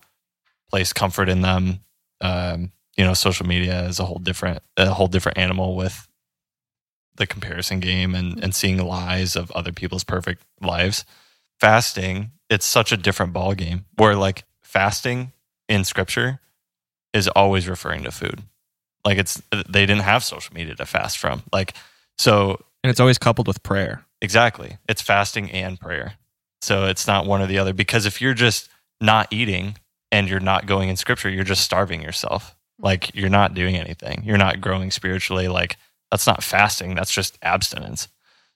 Speaker 1: place comfort in them. Um, you know, social media is a whole different a whole different animal with the comparison game and, and seeing lies of other people's perfect lives. Fasting, it's such a different ball game where like fasting in scripture is always referring to food. Like it's they didn't have social media to fast from. Like so
Speaker 2: And it's always coupled with prayer.
Speaker 1: exactly. It's fasting and prayer. So it's not one or the other because if you're just not eating and you're not going in scripture, you're just starving yourself. Like you're not doing anything. You're not growing spiritually. Like that's not fasting, that's just abstinence.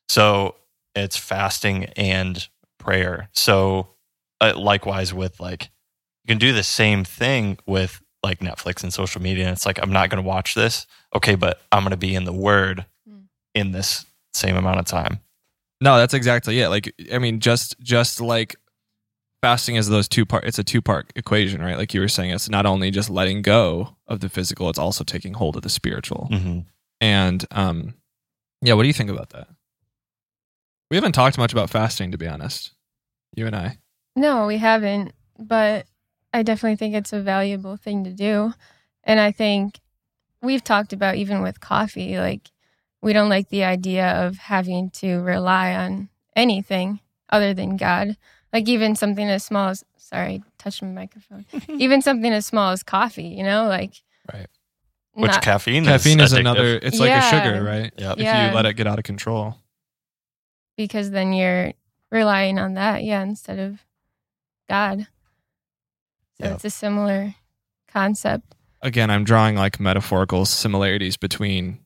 Speaker 1: So it's fasting and prayer. So uh, likewise with like you can do the same thing with like Netflix and social media and it's like I'm not going to watch this. Okay, but I'm going to be in the word
Speaker 3: Mm.
Speaker 1: in this same amount of time.
Speaker 2: No, that's exactly it. Like I mean, just just like fasting is those two part. It's a two part equation, right? Like you were saying, it's not only just letting go of the physical, it's also taking hold of the spiritual.
Speaker 1: Mm-hmm.
Speaker 2: And um, yeah, what do you think about that? We haven't talked much about fasting, to be honest. You and I.
Speaker 3: No, we haven't, but I definitely think it's a valuable thing to do. And I think we've talked about even with coffee, like we don't like the idea of having to rely on anything other than God. Like even something as small as sorry, touched my microphone. even something as small as coffee, you know, like
Speaker 1: Right. Which
Speaker 3: not-
Speaker 1: caffeine,
Speaker 2: Caffeine is
Speaker 1: addictive.
Speaker 2: another. It's like a sugar, right?
Speaker 1: Yep.
Speaker 2: If
Speaker 3: Yeah.
Speaker 2: you let it get out of control.
Speaker 3: because then you're relying on that, yeah, instead of God. So
Speaker 1: Yep.
Speaker 3: it's a similar concept.
Speaker 2: again, I'm drawing like metaphorical similarities between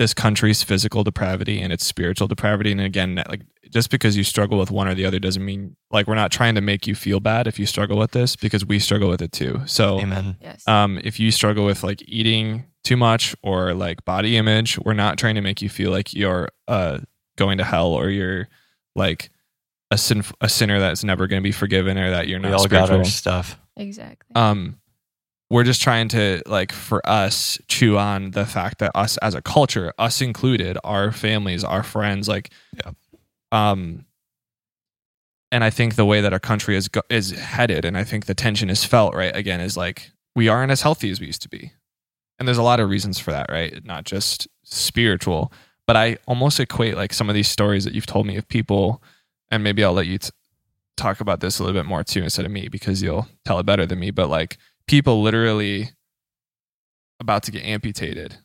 Speaker 2: this country's physical depravity and its spiritual depravity. And again, like just because you struggle with one or the other doesn't mean like we're not trying to make you feel bad if you struggle with this because we struggle with it too. So,
Speaker 1: Amen.
Speaker 3: Yes.
Speaker 2: um, if you struggle with like eating too much or like body image, we're not trying to make you feel like you're uh, going to hell or you're like a sin a sinner that's never going to be forgiven or that you're
Speaker 1: We
Speaker 2: not
Speaker 1: all
Speaker 2: spiritual
Speaker 1: got our stuff.
Speaker 3: exactly.
Speaker 2: um we're just trying to like for us chew on the fact that us as a culture us included our families our friends like
Speaker 1: Yeah.
Speaker 2: um and i think the way that our country is go- is headed and i think the tension is felt right again is like we aren't as healthy as we used to be and there's a lot of reasons for that right not just spiritual but i almost equate like some of these stories that you've told me of people and maybe i'll let you t- talk about this a little bit more too instead of me because you'll tell it better than me but like people literally about to get amputated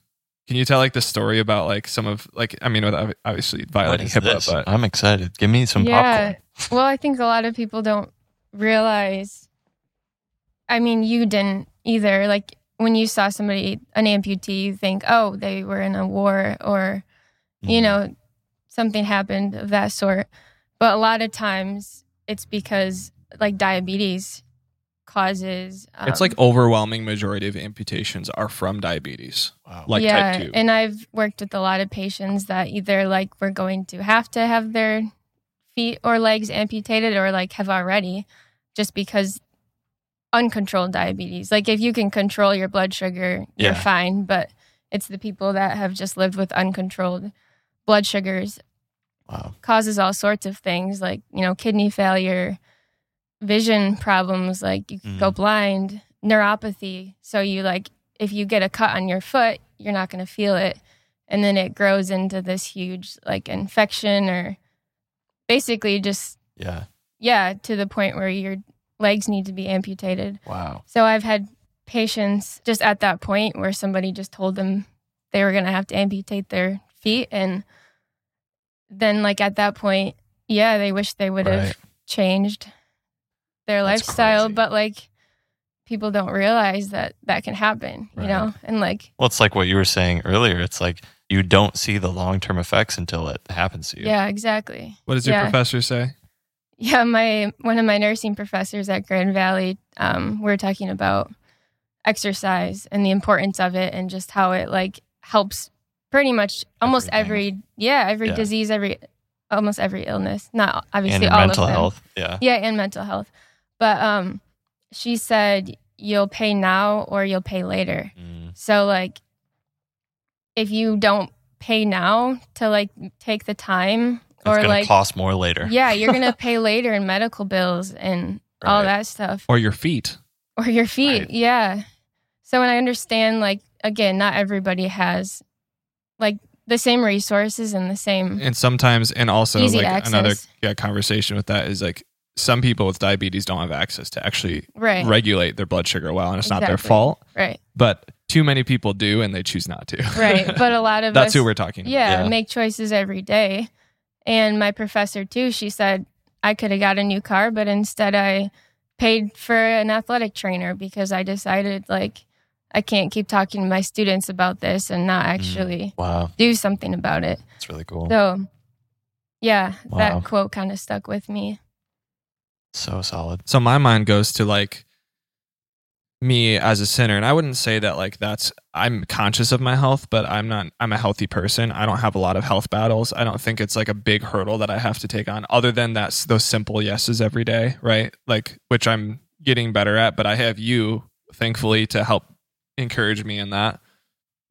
Speaker 2: can you tell like the story about like some of like i mean without obviously violating
Speaker 1: is
Speaker 2: HIPAA,
Speaker 1: this?
Speaker 2: but
Speaker 1: I'm excited. Give me some
Speaker 3: yeah.
Speaker 1: popcorn.
Speaker 3: Well, I think a lot of people don't realize. I mean, you didn't either. Like when you saw somebody, an amputee, you think, oh, they were in a war or, you
Speaker 1: Mhm.
Speaker 3: know, something happened of that sort. But a lot of times it's because like diabetes causes. Um,
Speaker 2: it's like overwhelming majority of amputations are from diabetes
Speaker 1: Wow.
Speaker 2: like
Speaker 3: yeah,
Speaker 2: type 2
Speaker 3: and I've worked with a lot of patients that either like we're going to have to have their feet or legs amputated or like have already just because uncontrolled diabetes. Like if you can control your blood sugar, you're
Speaker 1: Yeah.
Speaker 3: fine, but it's the people that have just lived with uncontrolled blood sugars
Speaker 1: wow.
Speaker 3: causes all sorts of things like, you know, kidney failure, vision problems, like you could go
Speaker 1: Mm.
Speaker 3: blind, neuropathy. So you like if you get a cut on your foot, you're not going to feel it and then it grows into this huge like infection or basically just
Speaker 1: Yeah.
Speaker 3: yeah, to the point where your legs need to be amputated.
Speaker 1: Wow.
Speaker 3: So I've had patients just at that point where somebody just told them they were going to have to amputate their feet. And then, like, at that point, yeah, they wish they would have
Speaker 1: Right.
Speaker 3: changed their
Speaker 1: That's
Speaker 3: lifestyle.
Speaker 1: crazy.
Speaker 3: But, like, people don't realize that that can happen, you know? And, like,
Speaker 1: Well, it's like what you were saying earlier. It's like you don't see the long term effects until it happens to you.
Speaker 3: yeah, exactly.
Speaker 2: what does your
Speaker 3: yeah.
Speaker 2: professor say
Speaker 3: Yeah, my one of my nursing professors at Grand Valley, um, we are talking about exercise and the importance of it and just how it like helps pretty much almost
Speaker 1: Everything.
Speaker 3: every yeah, every
Speaker 1: Yeah.
Speaker 3: disease, every almost every illness. Not obviously
Speaker 1: and
Speaker 3: all
Speaker 1: mental
Speaker 3: of them.
Speaker 1: health. Yeah.
Speaker 3: Yeah, and mental health. But um she said you'll pay now or you'll pay later.
Speaker 1: Mm,
Speaker 3: So like if you don't pay now to like take the time
Speaker 1: it's
Speaker 3: or like
Speaker 1: cost more later.
Speaker 3: yeah, you're going to pay later in medical bills and all that stuff
Speaker 2: Or your feet.
Speaker 3: or your feet.
Speaker 1: Right.
Speaker 3: Yeah. So when I understand like again, not everybody has like the same resources and the same
Speaker 2: And sometimes, and also
Speaker 3: Easy
Speaker 2: like another yeah, conversation with that is like some people with diabetes don't have access to actually
Speaker 3: right.
Speaker 2: regulate their blood sugar well, and it's not their fault.
Speaker 3: Right.
Speaker 2: But too many people do, and they choose not to.
Speaker 3: Right. But a lot of
Speaker 2: That's
Speaker 3: us
Speaker 2: who we're talking about.
Speaker 3: yeah,
Speaker 1: Yeah.
Speaker 3: make choices every day. And my professor too, she said I could have got a new car, but instead I paid for an athletic trainer because I decided like I can't keep talking to my students about this and not mm. actually
Speaker 1: Wow.
Speaker 3: do something about it.
Speaker 1: That's really cool.
Speaker 3: So yeah,
Speaker 1: Wow.
Speaker 3: that quote kind of stuck with me.
Speaker 1: So solid.
Speaker 2: So my mind goes to like me as a sinner, and I wouldn't say that like that's I'm conscious of my health, but I'm not. I'm a healthy person. I don't have a lot of health battles. I don't think it's like a big hurdle that I have to take on, other than that's those simple yeses every day, right? Like which I'm getting better at. But I have you, thankfully, to help encourage me in that.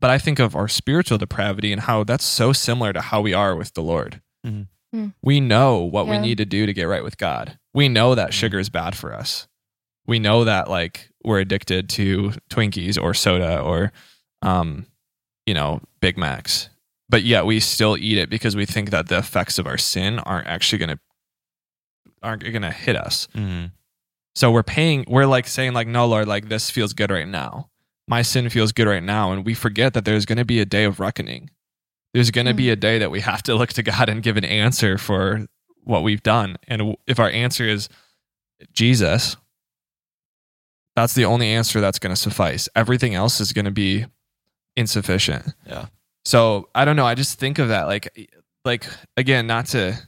Speaker 2: But I think of our spiritual depravity and how that's so similar to how we are with the Lord.
Speaker 1: Mhm.
Speaker 3: Hmm.
Speaker 2: We know what we need to do to get right with God. We know that
Speaker 1: Mhm.
Speaker 2: sugar is bad for us. We know that like we're addicted to Twinkies or soda or um you know, Big Macs. But yet we still eat it because we think that the effects of our sin aren't actually going to aren't going to hit us.
Speaker 1: Mm,
Speaker 2: So we're paying, we're like saying, like, no, Lord, like this feels good right now. My sin feels good right now. And we forget that there's going to be a day of reckoning. There's going to be hmm. a day that we have to look to God and give an answer for what we've done. And if our answer is Jesus, that's the only answer that's going to suffice. Everything else is going to be insufficient.
Speaker 1: Yeah.
Speaker 2: So I don't know. I just think of that like, like again, not to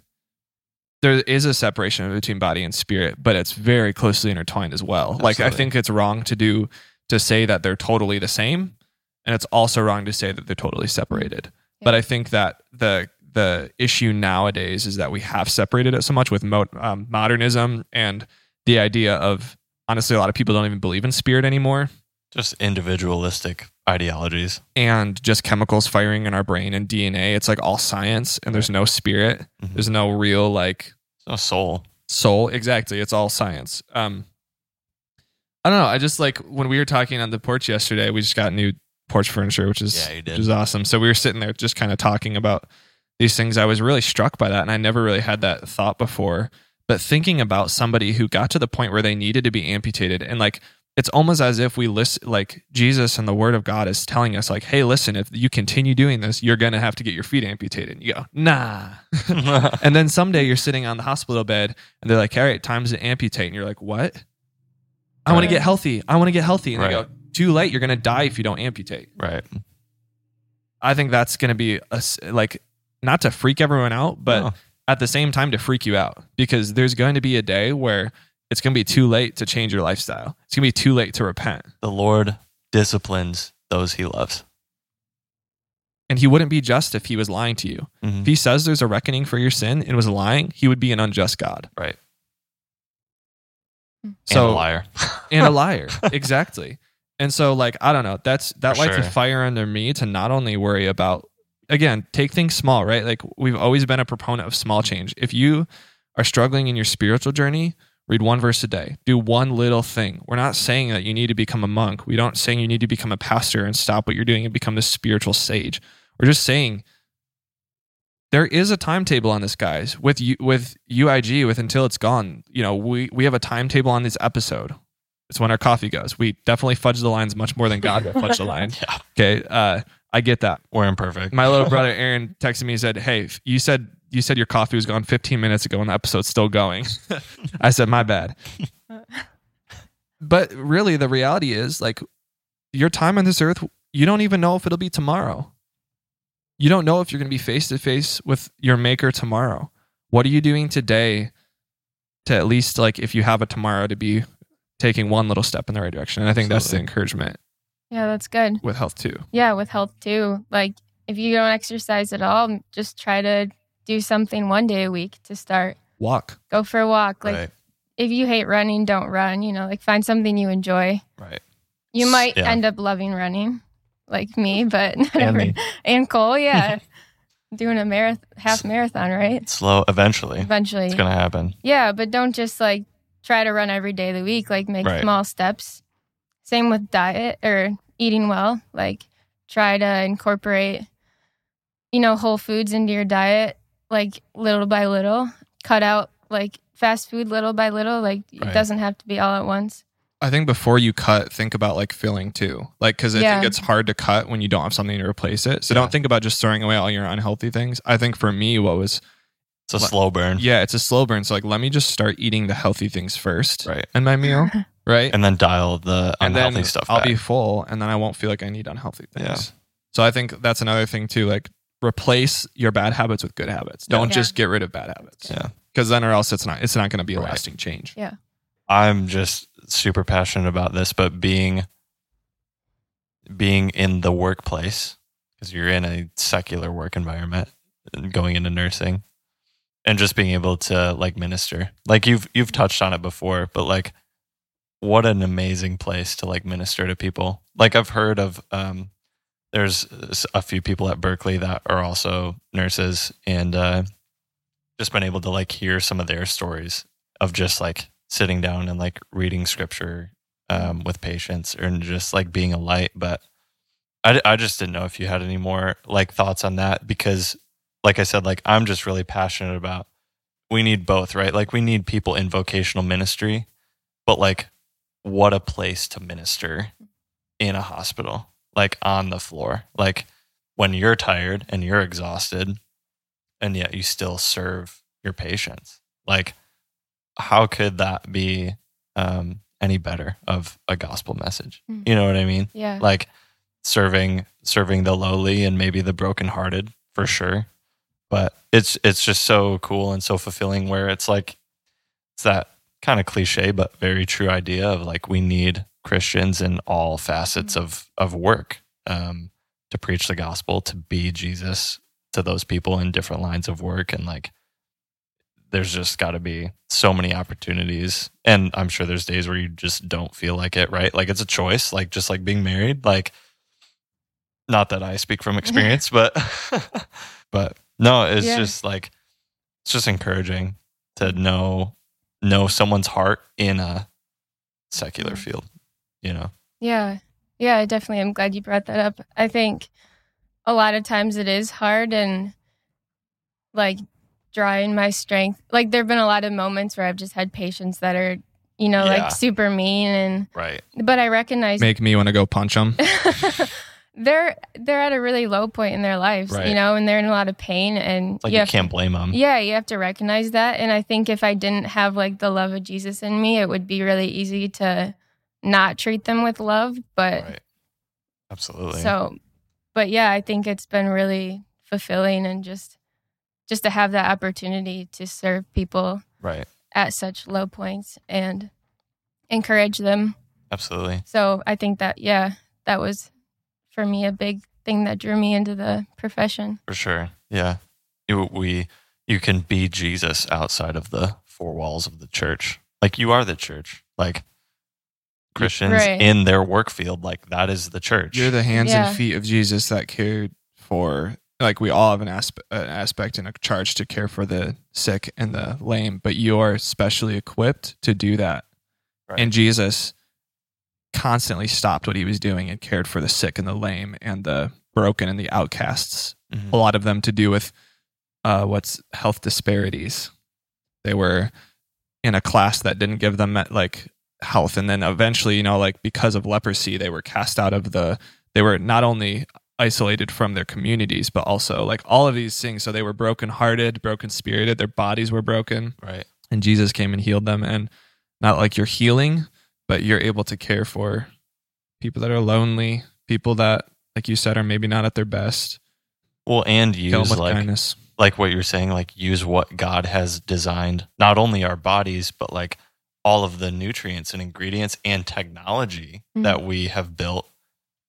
Speaker 2: there is a separation between body and spirit, but it's very closely intertwined as well. Like I think it's wrong to do to say that they're totally the same, and it's also wrong to say that they're totally separated. But I think that the the issue nowadays is that we have separated it so much with mo- um, modernism and the idea of honestly, a lot of people don't even believe in spirit anymore,
Speaker 1: Just individualistic ideologies.
Speaker 2: and just chemicals firing in our brain and DNA. It's like all science, and there's no spirit.
Speaker 1: Mhm.
Speaker 2: There's no real like
Speaker 1: No soul.
Speaker 2: soul exactly it's all science um i don't know i just like when we were talking on the porch yesterday we just got new porch furniture which is
Speaker 1: Yeah,
Speaker 2: which is awesome so we were sitting there just kind of talking about these things i was really struck by that and i never really had that thought before but thinking about somebody who got to the point where they needed to be amputated and like it's almost as if we listen like jesus and the word of god is telling us like hey listen if you continue doing this you're gonna have to get your feet amputated and you go nah and then someday you're sitting on the hospital bed and they're like, all right, time's to amputate. And you're like, what? I want to get healthy. I want to get healthy. And they go, too late. You're going to die if you don't amputate.
Speaker 1: right.
Speaker 2: I think that's going to be a like, not to freak everyone out, but
Speaker 1: No.
Speaker 2: at the same time to freak you out because there's going to be a day where it's going to be too late to change your lifestyle. It's going to be too late to repent.
Speaker 1: the Lord disciplines those he loves.
Speaker 2: And he wouldn't be just if he was lying to you.
Speaker 1: Mhm.
Speaker 2: If he says there's a reckoning for your sin and was lying, he would be an unjust God.
Speaker 1: Right.
Speaker 3: So,
Speaker 1: and a liar.
Speaker 2: and a liar. exactly. And so like I don't know, that's that
Speaker 1: For
Speaker 2: lights a fire under me to not only worry about again, take things small, right? Like we've always been a proponent of small change. If you are struggling in your spiritual journey, read one verse a day. Do one little thing. We're not saying that you need to become a monk. We don't saying you need to become a pastor and stop what you're doing and become this spiritual sage. We're just saying there is a timetable on this, guys. With you, with UIG, with until it's gone. You know, we we have a timetable on this episode. It's when our coffee goes. We definitely fudge the lines much more than God will fudge the line.
Speaker 1: Yeah.
Speaker 2: Okay, uh, I get that.
Speaker 1: We're imperfect.
Speaker 2: My little brother Aaron texted me and said, "Hey, you said you said your coffee was gone 15 minutes ago and the episode's still going." I said, "My bad." but really, the reality is, like, your time on this earth, you don't even know if it'll be tomorrow. You don't know if you're going to be face to face with your Maker tomorrow. What are you doing today to at least like if you have a tomorrow to be taking one little step in the right direction. And I think that's the encouragement
Speaker 3: Yeah, that's good.
Speaker 2: with health too.
Speaker 3: Yeah, with health too. Like if you don't exercise at all, just try to do something one day a week to start.
Speaker 2: Walk.
Speaker 3: Go for a walk. Like
Speaker 1: right.
Speaker 3: if you hate running, don't run. You know, like find something you enjoy.
Speaker 1: Right.
Speaker 3: You might
Speaker 1: yeah.
Speaker 3: end up loving running, like me, but not
Speaker 1: And
Speaker 3: every-
Speaker 1: me.
Speaker 3: and Cole, yeah, doing a marath- half marathon, right?
Speaker 1: Slow eventually.
Speaker 3: Eventually,
Speaker 1: It's gonna happen.
Speaker 3: yeah, but don't just like try to run every day of the week. Like make
Speaker 1: Right.
Speaker 3: small steps. Same with diet or eating well. Like try to incorporate, you know, whole foods into your diet, like little by little. Cut out like fast food little by little. Like
Speaker 1: Right.
Speaker 3: it doesn't have to be all at once.
Speaker 2: I think before you cut, think about like filling too. Like, cause I think it's hard to cut when you don't have something to replace it. So
Speaker 1: Yeah.
Speaker 2: don't think about just throwing away all your unhealthy things. I think for me, what was,
Speaker 1: It's a slow burn.
Speaker 2: yeah, it's a slow burn. So like, let me just start eating the healthy things first
Speaker 1: Right.
Speaker 2: in my meal. Right.
Speaker 1: And then dial the
Speaker 2: and
Speaker 1: unhealthy
Speaker 2: then
Speaker 1: stuff
Speaker 2: I'll
Speaker 1: back.
Speaker 2: be full and then I won't feel like I need unhealthy things.
Speaker 1: Yeah.
Speaker 2: So I think that's another thing too. Like replace your bad habits with good habits. Don't
Speaker 3: Yeah.
Speaker 2: just get rid of bad habits.
Speaker 1: yeah.
Speaker 2: Because then or else it's not it's not going to be a
Speaker 1: Right.
Speaker 2: lasting change. Yeah.
Speaker 1: I'm just super passionate about this, but being being in the workplace because you're in a secular work environment going into nursing and just being able to like minister. Like you've you've touched on it before, but like what an amazing place to like minister to people. Like I've heard of um there's a few people at Berkeley that are also nurses and uh just been able to like hear some of their stories of just like sitting down and like reading scripture um, with patients and just like being a light. But I, I just didn't know if you had any more like thoughts on that because, like I said, like I'm just really passionate about we need both, right? Like we need people in vocational ministry, but like what a place to minister in a hospital, like on the floor, like when you're tired and you're exhausted and yet you still serve your patients. Like, how could that be um, any better of a gospel message?
Speaker 3: Mm.
Speaker 1: You know what I mean?
Speaker 3: Yeah.
Speaker 1: Like serving serving the lowly and maybe the brokenhearted for sure. But it's it's just so cool and so fulfilling where it's like it's that kind of cliche but very true idea of like we need Christians in all facets of of work um, to preach the gospel, to be Jesus to those people in different lines of work. And like there's just got to be so many opportunities. And i'm sure there's days where you just don't feel like it right? Like it's a choice like just like being married like not that i speak from experience but but no it's
Speaker 3: Yeah.
Speaker 1: just like it's just encouraging to know know someone's heart in a secular
Speaker 3: Mhm.
Speaker 1: field you know
Speaker 3: Yeah. Yeah, I definitely am glad you brought that up. I think a lot of times it is hard and like drawing my strength. Like there've been a lot of moments where I've just had patients that are, you know,
Speaker 1: Yeah.
Speaker 3: like super mean and
Speaker 1: right
Speaker 3: but I recognize
Speaker 2: Make me want to go punch them.
Speaker 3: they're they're at a really low point in their lives,
Speaker 1: Right.
Speaker 3: you know, and they're in a lot of pain and
Speaker 1: like
Speaker 3: you
Speaker 1: you, can't blame them
Speaker 3: yeah, you have to recognize that. And I think if I didn't have like the love of Jesus in me, it would be really easy to not treat them with love. But
Speaker 1: right absolutely
Speaker 3: so, but yeah, I think it's been really fulfilling and just just to have that opportunity to serve people
Speaker 1: right
Speaker 3: at such low points and encourage them.
Speaker 1: absolutely
Speaker 3: So I think that yeah, that was for me a big thing that drew me into the profession.
Speaker 1: For sure. Yeah. You, we, you can be Jesus outside of the four walls of the church. Like you are the church. Like Christians
Speaker 3: Right.
Speaker 1: in their work field, like that is the church.
Speaker 2: You're the hands
Speaker 3: Yeah.
Speaker 2: and feet of Jesus that cared for. Like we all have an, aspe- an aspect and a charge to care for the sick and the lame, but you are specially equipped to do that.
Speaker 1: Right.
Speaker 2: And Jesus constantly stopped what he was doing and cared for the sick and the lame and the broken and the outcasts.
Speaker 1: Mhm.
Speaker 2: A lot of them to do with uh, what's health disparities. They were in a class that didn't give them like health, and then eventually, you know, like because of leprosy, they were cast out of the. They were not only isolated from their communities, but also like all of these things. So they were brokenhearted, broken spirited. Their bodies were broken
Speaker 1: Right.
Speaker 2: and Jesus came and healed them and not like you're healing but you're able to care for people that are lonely people that like you said are maybe not at their best
Speaker 1: Well, and
Speaker 2: kill them
Speaker 1: use
Speaker 2: with
Speaker 1: like
Speaker 2: kindness
Speaker 1: like what you're saying, like use what God has designed, not only our bodies, but like all of the nutrients and ingredients and technology
Speaker 3: Mhm.
Speaker 1: that we have built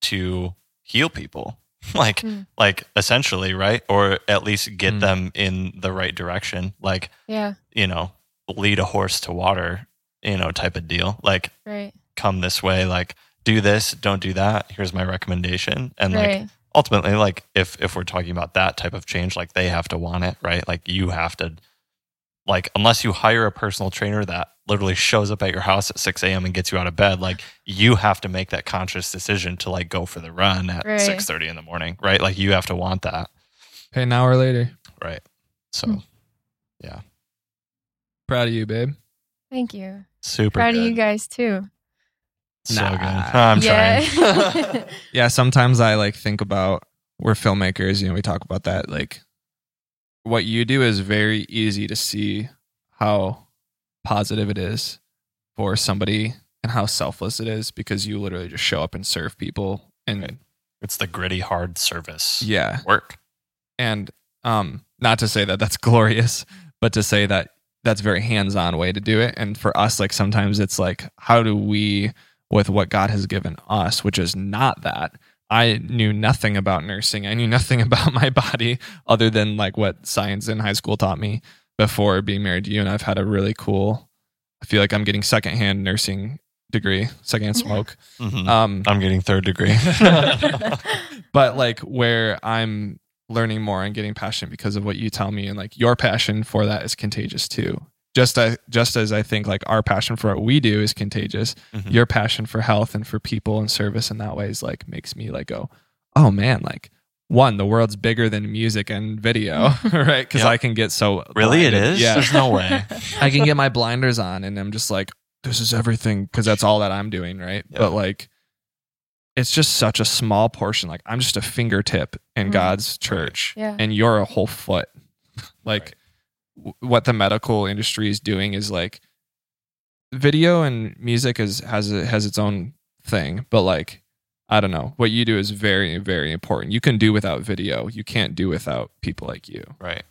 Speaker 1: to heal people. like
Speaker 3: Mm.
Speaker 1: like essentially, right? Or at least get
Speaker 2: Mm.
Speaker 1: them in the right direction. Like,
Speaker 3: Yeah.
Speaker 1: you know, lead a horse to water, you know, type of deal. Like
Speaker 3: Right.
Speaker 1: come this way, like do this, don't do that. Here's my recommendation. And like ultimately like if if we're talking about that type of change like they have to want it right like you have to like unless you hire a personal trainer that literally shows up at your house at 6 a.m and gets you out of bed like you have to make that conscious decision to like go for the run at
Speaker 3: Right.
Speaker 1: 6.30 in the morning right like you have to want that
Speaker 2: Hey, an hour later.
Speaker 1: right so
Speaker 3: Hmm.
Speaker 2: Proud of you, babe.
Speaker 3: Thank you.
Speaker 1: super
Speaker 3: Proud
Speaker 1: good.
Speaker 3: of you guys too.
Speaker 1: so
Speaker 2: Nah.
Speaker 1: good i'm
Speaker 3: yeah.
Speaker 1: trying
Speaker 2: Yeah, sometimes I like think about we're filmmakers, you know, we talk about that. Like what you do is very easy to see how positive it is for somebody and how selfless it is because you literally just show up and serve people and
Speaker 1: Right. it's the gritty hard service
Speaker 2: yeah.
Speaker 1: work
Speaker 2: And um not to say that that's glorious, but to say that that's a very hands-on way to do it and for us like sometimes it's like how do we with what God has given us, which is not that. I knew nothing about nursing. I knew nothing about my body other than like what science in high school taught me before being married to you. And I've had a really cool, I feel like I'm getting secondhand nursing degree, secondhand smoke.
Speaker 1: Mhm.
Speaker 2: Um,
Speaker 1: i'm getting third degree
Speaker 2: but like where I'm learning more and getting passionate because of what you tell me, and like your passion for that is contagious too. Just I, just as I think like our passion for what we do is contagious,
Speaker 1: Mhm.
Speaker 2: your passion for health and for people and service in that way is like makes me like go, oh man, like one, the world's bigger than music and video, right? Because
Speaker 1: Yep.
Speaker 2: I can get so
Speaker 1: really it
Speaker 2: blinded.
Speaker 1: is
Speaker 2: yeah.
Speaker 1: there's no way
Speaker 2: I can get my blinders on and I'm just like, this is everything because that's all that I'm doing, right?
Speaker 1: Yeah.
Speaker 2: But like, it's just such a small portion. Like, I'm just a fingertip in
Speaker 3: Mhm.
Speaker 2: God's church,
Speaker 3: Yeah.
Speaker 2: and you're a whole foot. like,
Speaker 1: Right.
Speaker 2: w- what the medical industry is doing is like, video and music is has a, has its own thing, but like. I don't know. What you do is very, very important. You can do without video. You can't do without people like you.
Speaker 1: right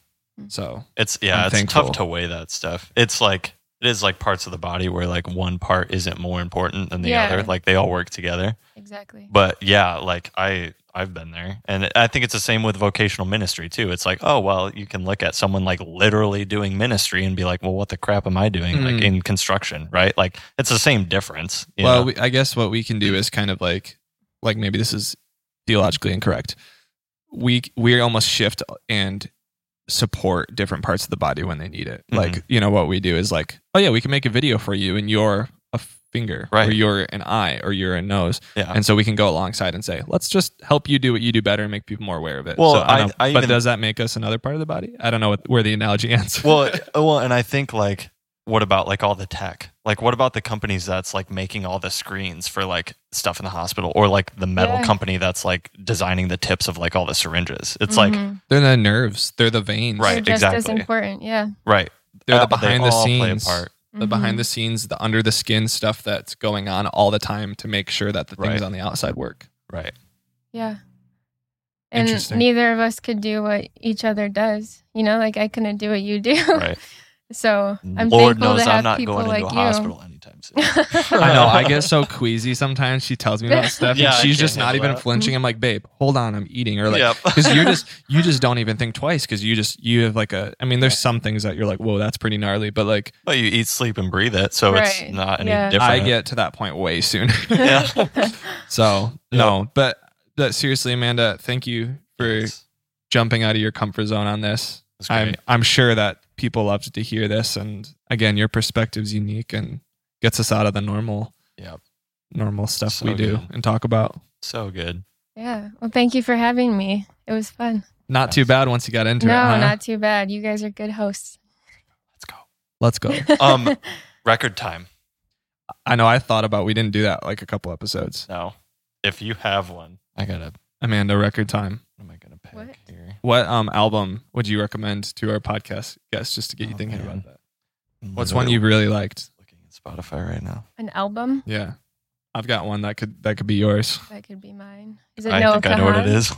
Speaker 2: So
Speaker 1: It's yeah,
Speaker 2: I'm
Speaker 1: it's
Speaker 2: thankful.
Speaker 1: tough to weigh that stuff. It's like it is like parts of the body where like one part isn't more important than the
Speaker 3: Yeah.
Speaker 1: other. Like they all work together.
Speaker 3: exactly.
Speaker 1: But yeah, like I I've been there. And I think it's the same with vocational ministry too. It's like, oh well, you can look at someone like literally doing ministry and be like, well, what the crap am I doing like
Speaker 2: Mm.
Speaker 1: in construction, right? Like it's the same difference. you
Speaker 2: well,
Speaker 1: know?
Speaker 2: we, I guess what we can do is kind of like, like maybe this is theologically incorrect. We we almost shift and support different parts of the body when they need it.
Speaker 1: Mhm.
Speaker 2: Like you know what we do is like, oh yeah, we can make a video for you, and you're a finger, or
Speaker 1: Right.
Speaker 2: you're an eye, or you're a nose,
Speaker 1: yeah.
Speaker 2: and so we can go alongside and say, let's just help you do what you do better and make people more aware of it.
Speaker 1: Well,
Speaker 2: So, I
Speaker 1: I- I
Speaker 2: but
Speaker 1: even-
Speaker 2: does that make us another part of the body? I don't know what, where the analogy ends.
Speaker 1: well, well, and I think like, what about like all the tech? Like, what about the companies that's like making all the screens for like stuff in the hospital, or like the metal
Speaker 3: Yeah.
Speaker 1: company that's like designing the tips of like all the syringes? It's like
Speaker 3: Mhm.
Speaker 2: they're the nerves, they're the veins,
Speaker 1: Right,
Speaker 3: They're just as
Speaker 1: exactly.
Speaker 3: important. Yeah.
Speaker 1: right,
Speaker 2: They're
Speaker 1: Uh,
Speaker 2: the
Speaker 1: they
Speaker 2: behind the
Speaker 1: all play a
Speaker 2: scenes.
Speaker 1: part.
Speaker 2: the
Speaker 3: Mhm.
Speaker 2: behind the scenes, the under the skin stuff that's going on all the time to make sure that the things
Speaker 1: Right.
Speaker 2: on the outside work.
Speaker 1: right.
Speaker 3: Yeah. And
Speaker 2: Interesting.
Speaker 3: neither of us could do what each other does. You know, like I couldn't do what you do.
Speaker 1: Right.
Speaker 3: so I'm
Speaker 1: Lord
Speaker 3: thankful
Speaker 1: knows
Speaker 3: to have
Speaker 1: I'm not
Speaker 3: people
Speaker 1: going
Speaker 3: like
Speaker 1: into a
Speaker 3: you.
Speaker 1: hospital anytime soon.
Speaker 2: I know. I get so queasy sometimes. She tells me about stuff,
Speaker 1: Yeah,
Speaker 2: and she's just not even
Speaker 1: that.
Speaker 2: flinching. I'm like, babe, hold on, I'm eating, or like,
Speaker 1: Yep.
Speaker 2: because you're just you just don't even think twice because you just you have like a. I mean, there's some things that you're like, whoa, that's pretty gnarly, but like
Speaker 1: But you eat, sleep, and breathe it, so
Speaker 3: Right.
Speaker 1: it's not any
Speaker 3: Yeah.
Speaker 1: different.
Speaker 2: I get to that point way sooner.
Speaker 1: Yeah.
Speaker 2: so
Speaker 1: Yeah.
Speaker 2: no, but but seriously, Amanda, thank you for
Speaker 1: It's-
Speaker 2: jumping out of your comfort zone on this. I'm. I'm sure that people loved to hear this, and again, your perspective's unique and gets us out of the normal,
Speaker 1: Yep.
Speaker 2: normal stuff
Speaker 1: So
Speaker 2: we do
Speaker 1: good.
Speaker 2: and talk about.
Speaker 1: so good.
Speaker 3: yeah. Well, thank you for having me. It was fun.
Speaker 2: Not too bad once you got into
Speaker 3: no,
Speaker 2: it. huh?
Speaker 3: not too bad. You guys are good hosts.
Speaker 1: Let's go.
Speaker 2: Let's go.
Speaker 1: Um, record time.
Speaker 2: I know. I thought about we didn't do that like a couple episodes.
Speaker 1: No, if you have one, I gotta.
Speaker 2: Amanda, record time.
Speaker 1: What am I gonna pick
Speaker 3: What?
Speaker 1: here?
Speaker 2: What um album would you recommend to our podcast guests just to get you
Speaker 1: Oh,
Speaker 2: thinking
Speaker 1: man.
Speaker 2: about that? What's one you really liked?
Speaker 1: looking at Spotify right now?
Speaker 3: An album
Speaker 2: Yeah, I've got one that could that could be yours.
Speaker 3: that could be mine. Is it
Speaker 1: I
Speaker 3: Noah
Speaker 1: think I know what it is.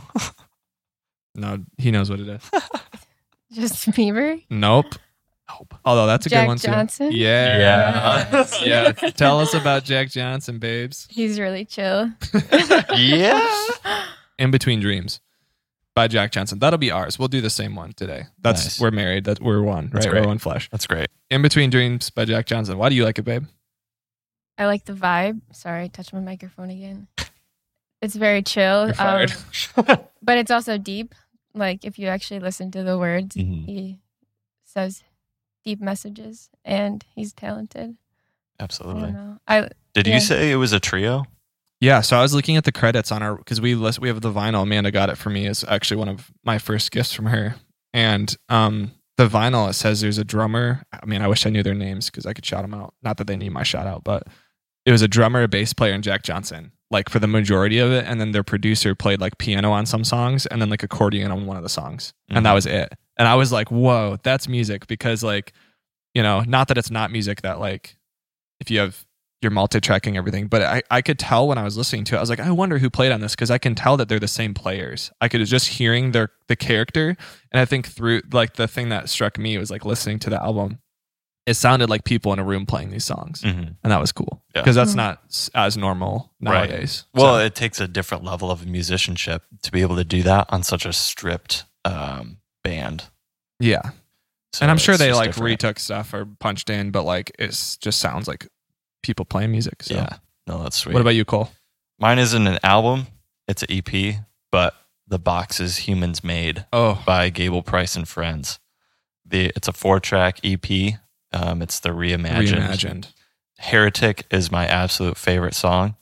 Speaker 2: No, he knows what it is.
Speaker 3: Justin Bieber.
Speaker 2: Nope.
Speaker 1: Nope.
Speaker 2: Although that's a
Speaker 3: Jack
Speaker 2: good one too.
Speaker 3: Jack Johnson?
Speaker 2: Yeah.
Speaker 1: Yeah.
Speaker 2: yeah. Tell us about Jack Johnson, babes.
Speaker 3: He's really chill.
Speaker 1: yeah.
Speaker 2: In Between Dreams by Jack Johnson. That'll be ours. We'll do the same one today. That's
Speaker 1: Nice.
Speaker 2: we're married. That we're one,
Speaker 1: That's
Speaker 2: right?
Speaker 1: great.
Speaker 2: We're one flesh.
Speaker 1: That's great.
Speaker 2: In Between Dreams by Jack Johnson. Why do you like it, babe?
Speaker 3: I like the vibe. Sorry, touch my microphone again. It's very chill.
Speaker 2: You're fired.
Speaker 3: um, but it's also deep. Like if you actually listen to the words,
Speaker 1: Mhm.
Speaker 3: he says deep messages and he's talented.
Speaker 1: Absolutely.
Speaker 3: don't. I
Speaker 1: Did
Speaker 3: Yeah.
Speaker 1: you say it was a trio?
Speaker 2: Yeah, so I was looking at the credits on our because we list, we have the vinyl. Amanda got it for me. is actually one of my first gifts from her. And um, the vinyl it says there's a drummer. I mean, I wish I knew their names because I could shout them out. Not that they need my shout out, but it was a drummer, a bass player, and Jack Johnson. Like for the majority of it, and then their producer played like piano on some songs, and then like accordion on one of the songs, and that
Speaker 1: Mhm.
Speaker 2: was it. And I was like, "Whoa, that's music!" Because like, you know, not that it's not music that like, if you have you're multi-tracking everything but I, I could tell when i was listening to it i was like i wonder who played on this because i can tell that they're the same players i could just hearing their the character and i think through like the thing that struck me was like listening to the album it sounded like people in a room playing these songs
Speaker 1: Mhm.
Speaker 2: and that was cool
Speaker 1: Yeah.
Speaker 2: because that's
Speaker 3: Mhm.
Speaker 2: not as normal
Speaker 1: Right.
Speaker 2: nowadays
Speaker 1: Well,
Speaker 2: So,
Speaker 1: it takes a different level of musicianship to be able to do that on such a stripped um, band.
Speaker 2: yeah
Speaker 1: So
Speaker 2: and i'm sure they like
Speaker 1: different.
Speaker 2: retook stuff or punched in but like it's just sounds like people playing music so
Speaker 1: Yeah. No, that's sweet.
Speaker 2: what about you cole
Speaker 1: Mine isn't an album, it's an EP, but the box is Humans Made
Speaker 2: oh
Speaker 1: by Gable Price and Friends. The It's a four track EP. Um, it's the reimagined.
Speaker 2: reimagined
Speaker 1: Heretic is my absolute favorite song.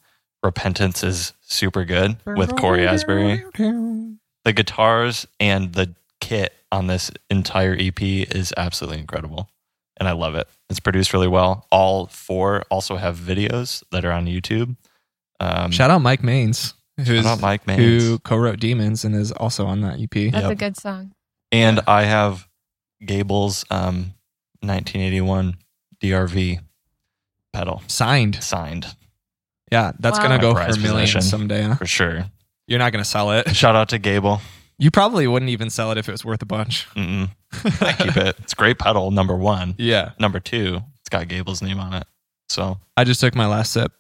Speaker 1: Repentance is super good with Cory Asbury. The guitars and the kit on this entire EP is absolutely incredible. And I love it. It's produced really well. All four also have videos that are on YouTube. Um,
Speaker 2: Shout out Mike Mains, who's,
Speaker 1: out Mike Mains.
Speaker 2: who co-wrote Demons and is also on that EP.
Speaker 3: that's a good song.
Speaker 1: And I have Gable's um, 1981 DRV pedal
Speaker 2: Signed.
Speaker 1: signed
Speaker 2: Yeah, that's
Speaker 3: Wow.
Speaker 2: gonna go for
Speaker 1: a
Speaker 2: million
Speaker 1: possession.
Speaker 2: someday. Huh?
Speaker 1: for sure.
Speaker 2: You're not gonna sell it.
Speaker 1: Shout out to Gable.
Speaker 2: You probably wouldn't even sell it if it was worth a bunch.
Speaker 1: Mm-mm. I keep it. It's great pedal. Number one.
Speaker 2: Yeah.
Speaker 1: Number two, it's got Gable's name on it. So
Speaker 2: I just took my last sip.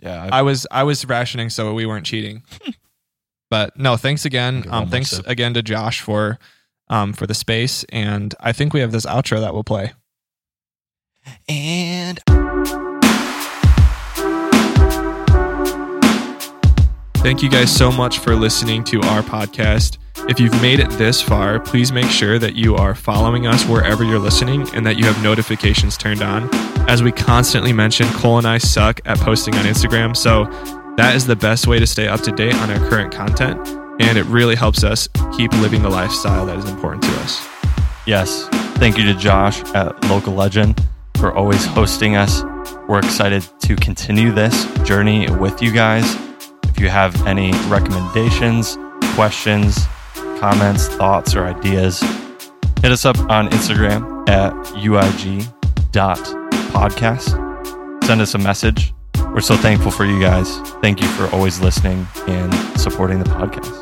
Speaker 1: yeah, I,
Speaker 2: I was I was rationing, so we weren't cheating. but no, thanks again. Um, thanks
Speaker 1: sip.
Speaker 2: again to Josh for um for the space, and I think we have this outro that we'll play.
Speaker 1: and
Speaker 2: Thank you guys so much for listening to our podcast. If you've made it this far, please make sure that you are following us wherever you're listening and that you have notifications turned on. As we constantly mention, Cole and I suck at posting on Instagram, so that is the best way to stay up to date on our current content, and it really helps us keep living the lifestyle that is important to us.
Speaker 1: yes, thank you to Josh at Local Legend for always hosting us. We're excited to continue this journey with you guys. You have any recommendations, questions, comments, thoughts, or ideas, hit us up on Instagram at uig.podcast. Send us a message. We're so thankful for you guys. Thank you for always listening and supporting the podcast.